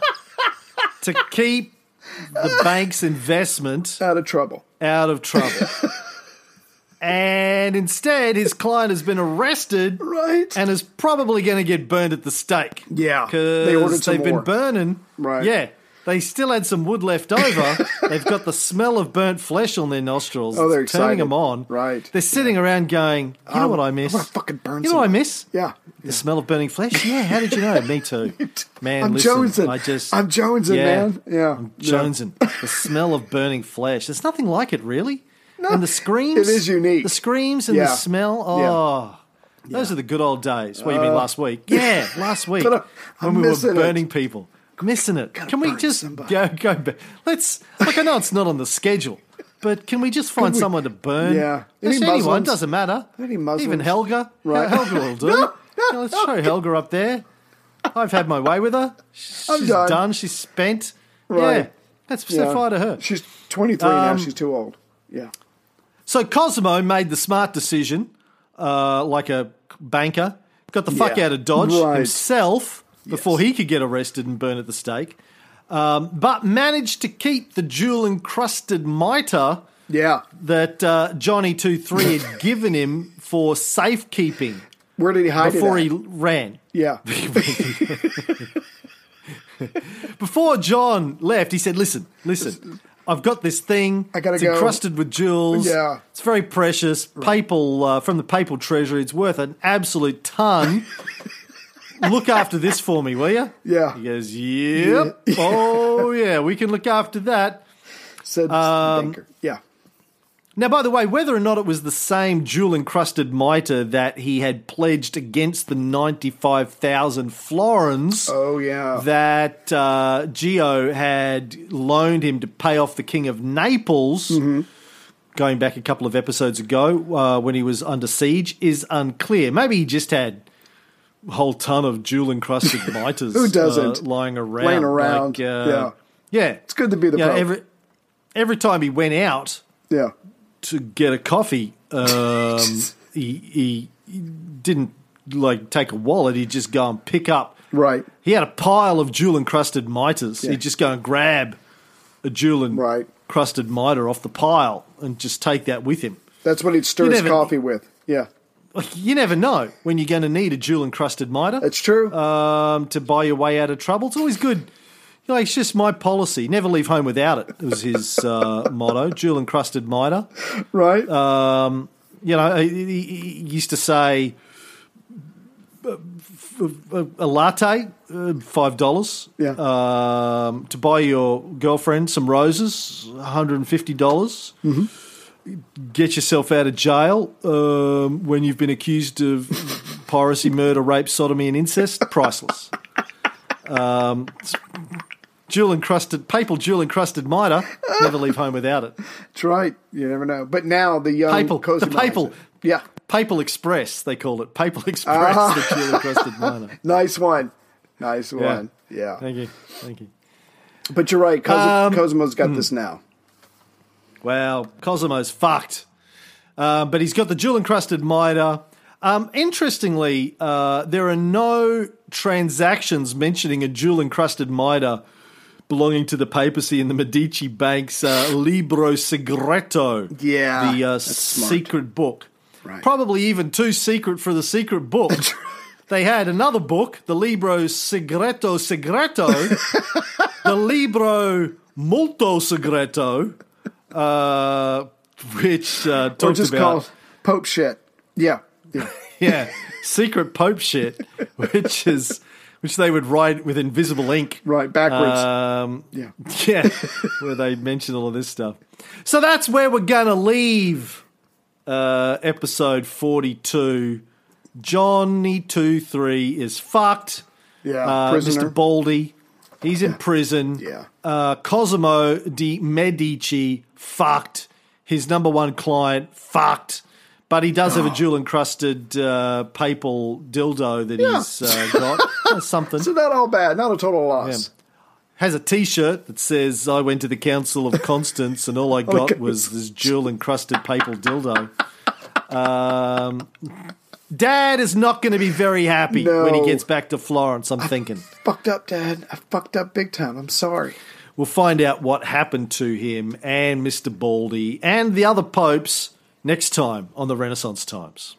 to keep [laughs] the bank's investment Out of trouble. out of trouble. [laughs] and instead, his client has been arrested Right. and is probably going to get burned at the stake. Yeah, because they they've been burning. Right. Yeah. They still had some wood left over. [laughs] They've got the smell of burnt flesh on their nostrils. Oh, they're It's turning excited. them on. Right. They're sitting around going, you know Um, what I miss? I wanna fucking burn You know what I miss? yeah. The smell of burning flesh? Yeah, how did you know? Me too. [laughs] Man, I'm listen, jonesing. I just I'm jonesing, yeah, man. Yeah. I'm jonesing. The smell of burning flesh. There's nothing like it, really. No, and the screams. it is unique. The screams and Yeah. the smell. Oh, those are the good old days. What do you mean last week? Yeah, last [laughs] week Uh, uh, I'm when we were missing it. burning people. Missing it. Can we just somebody. go go back? Let's. Look, I know it's not on the schedule. But can we just find we- someone to burn? Yeah. Any anyone, doesn't matter. Any Muslims? Even Helga. Right. Helga will do. [laughs] Yeah, let's show Helga up there. I've had my way with her. I'm She's done. done. She's spent. Right. Yeah. Set Yeah. fire to her. She's 23 now. Um, She's too old. Yeah. So Cosimo made the smart decision, uh, like a banker, got the fuck Yeah. out of Dodge Right. himself before he could get arrested and burned at the stake, um, but managed to keep the jewel encrusted mitre Yeah. that uh, Johnny Two Three had [laughs] given him for safekeeping Where did he hide before he ran. Yeah. [laughs] Before John left, he said, "Listen, listen." I've got this thing. I gotta it's go. encrusted with jewels. Yeah. it's very precious. Papal uh, from the papal treasury. It's worth an absolute ton. [laughs] look after this for me, will you? Yeah. He goes, "Yep. [laughs] oh yeah, we can look after that." Said Um, banker. Yeah. Now, by the way, whether or not it was the same jewel encrusted mitre that he had pledged against the ninety-five thousand florins Oh, yeah. that uh, Geo had loaned him to pay off the King of Naples, Mm-hmm. going back a couple of episodes ago uh, when he was under siege, is unclear. Maybe he just had whole ton of jewel encrusted [laughs] mitres Who doesn't? uh, lying around. Laying around, Like, uh, yeah. Yeah. It's good to be the Pope. every, every time he went out yeah. to get a coffee, um, he, [laughs] he, he didn't like take a wallet. He'd just go and pick up Right. he had a pile of jewel encrusted mitres. Yeah. He'd just go and grab a jewel Right. encrusted mitre off the pile and just take that with him. That's what he'd stir his never- coffee with. Yeah. Like, you never know when you're going to need a jewel encrusted mitre That's true. um, to buy your way out of trouble. It's always good. You know, it's just my policy. Never leave home without it. Was his uh, [laughs] motto. Jewel encrusted mitre. right. Um, you know, he, he- used to say uh, a, a latte, uh, five dollars. Yeah. Um, to buy your girlfriend some roses, one hundred and fifty dollars. Mm-hmm. Get yourself out of jail um, when you've been accused of piracy, murder, rape, sodomy, and incest, priceless. Um, jewel encrusted, papal jewel encrusted mitre, never leave home without it. That's right. You never know. But now the young Papal, the papal. Yeah. Papal Express, they call it. Papal Express, the jewel encrusted mitre. [laughs] Nice one. Nice one. Yeah. Thank you, thank you. But you're right. Cos- Um, Cosimo's got this now. Well, Cosimo's fucked. Uh, but he's got the jewel encrusted mitre. Um, interestingly, uh, there are no transactions mentioning a jewel encrusted mitre belonging to the papacy in the Medici Bank's uh, Libro Segreto. Yeah, The uh, secret book. Right. Probably even too secret for the secret book. [laughs] they had another book, the Libro Segreto Segreto, [laughs] the Libro Molto Segreto, uh, which uh, Or just about called Pope shit. Yeah. Yeah. [laughs] yeah secret Pope shit, [laughs] which is which they would write with invisible ink. Right. Backwards. Um, yeah. [laughs] yeah, where they mention all of this stuff. So that's where we're going to leave uh, episode 42. Johnny 2 3 is fucked. Yeah. Uh. Mr. Baldy, he's in prison. Yeah. Uh, Cosimo de Medici, fucked. His number one client, fucked. But he does have a jewel encrusted uh, papal dildo that he's uh, got. [laughs] That's something So not all bad. Not a total loss. has a T-shirt that says "I went to the Council of Constance and all I [laughs] got God. was this jewel-encrusted papal dildo." Um, Dad is not going to be very happy No. when he gets back to Florence. I'm thinking Fucked up, Dad. I fucked up big time. I'm sorry. We'll find out what happened to him and Mr. Baldy and the other popes next time on the Renaissance Times.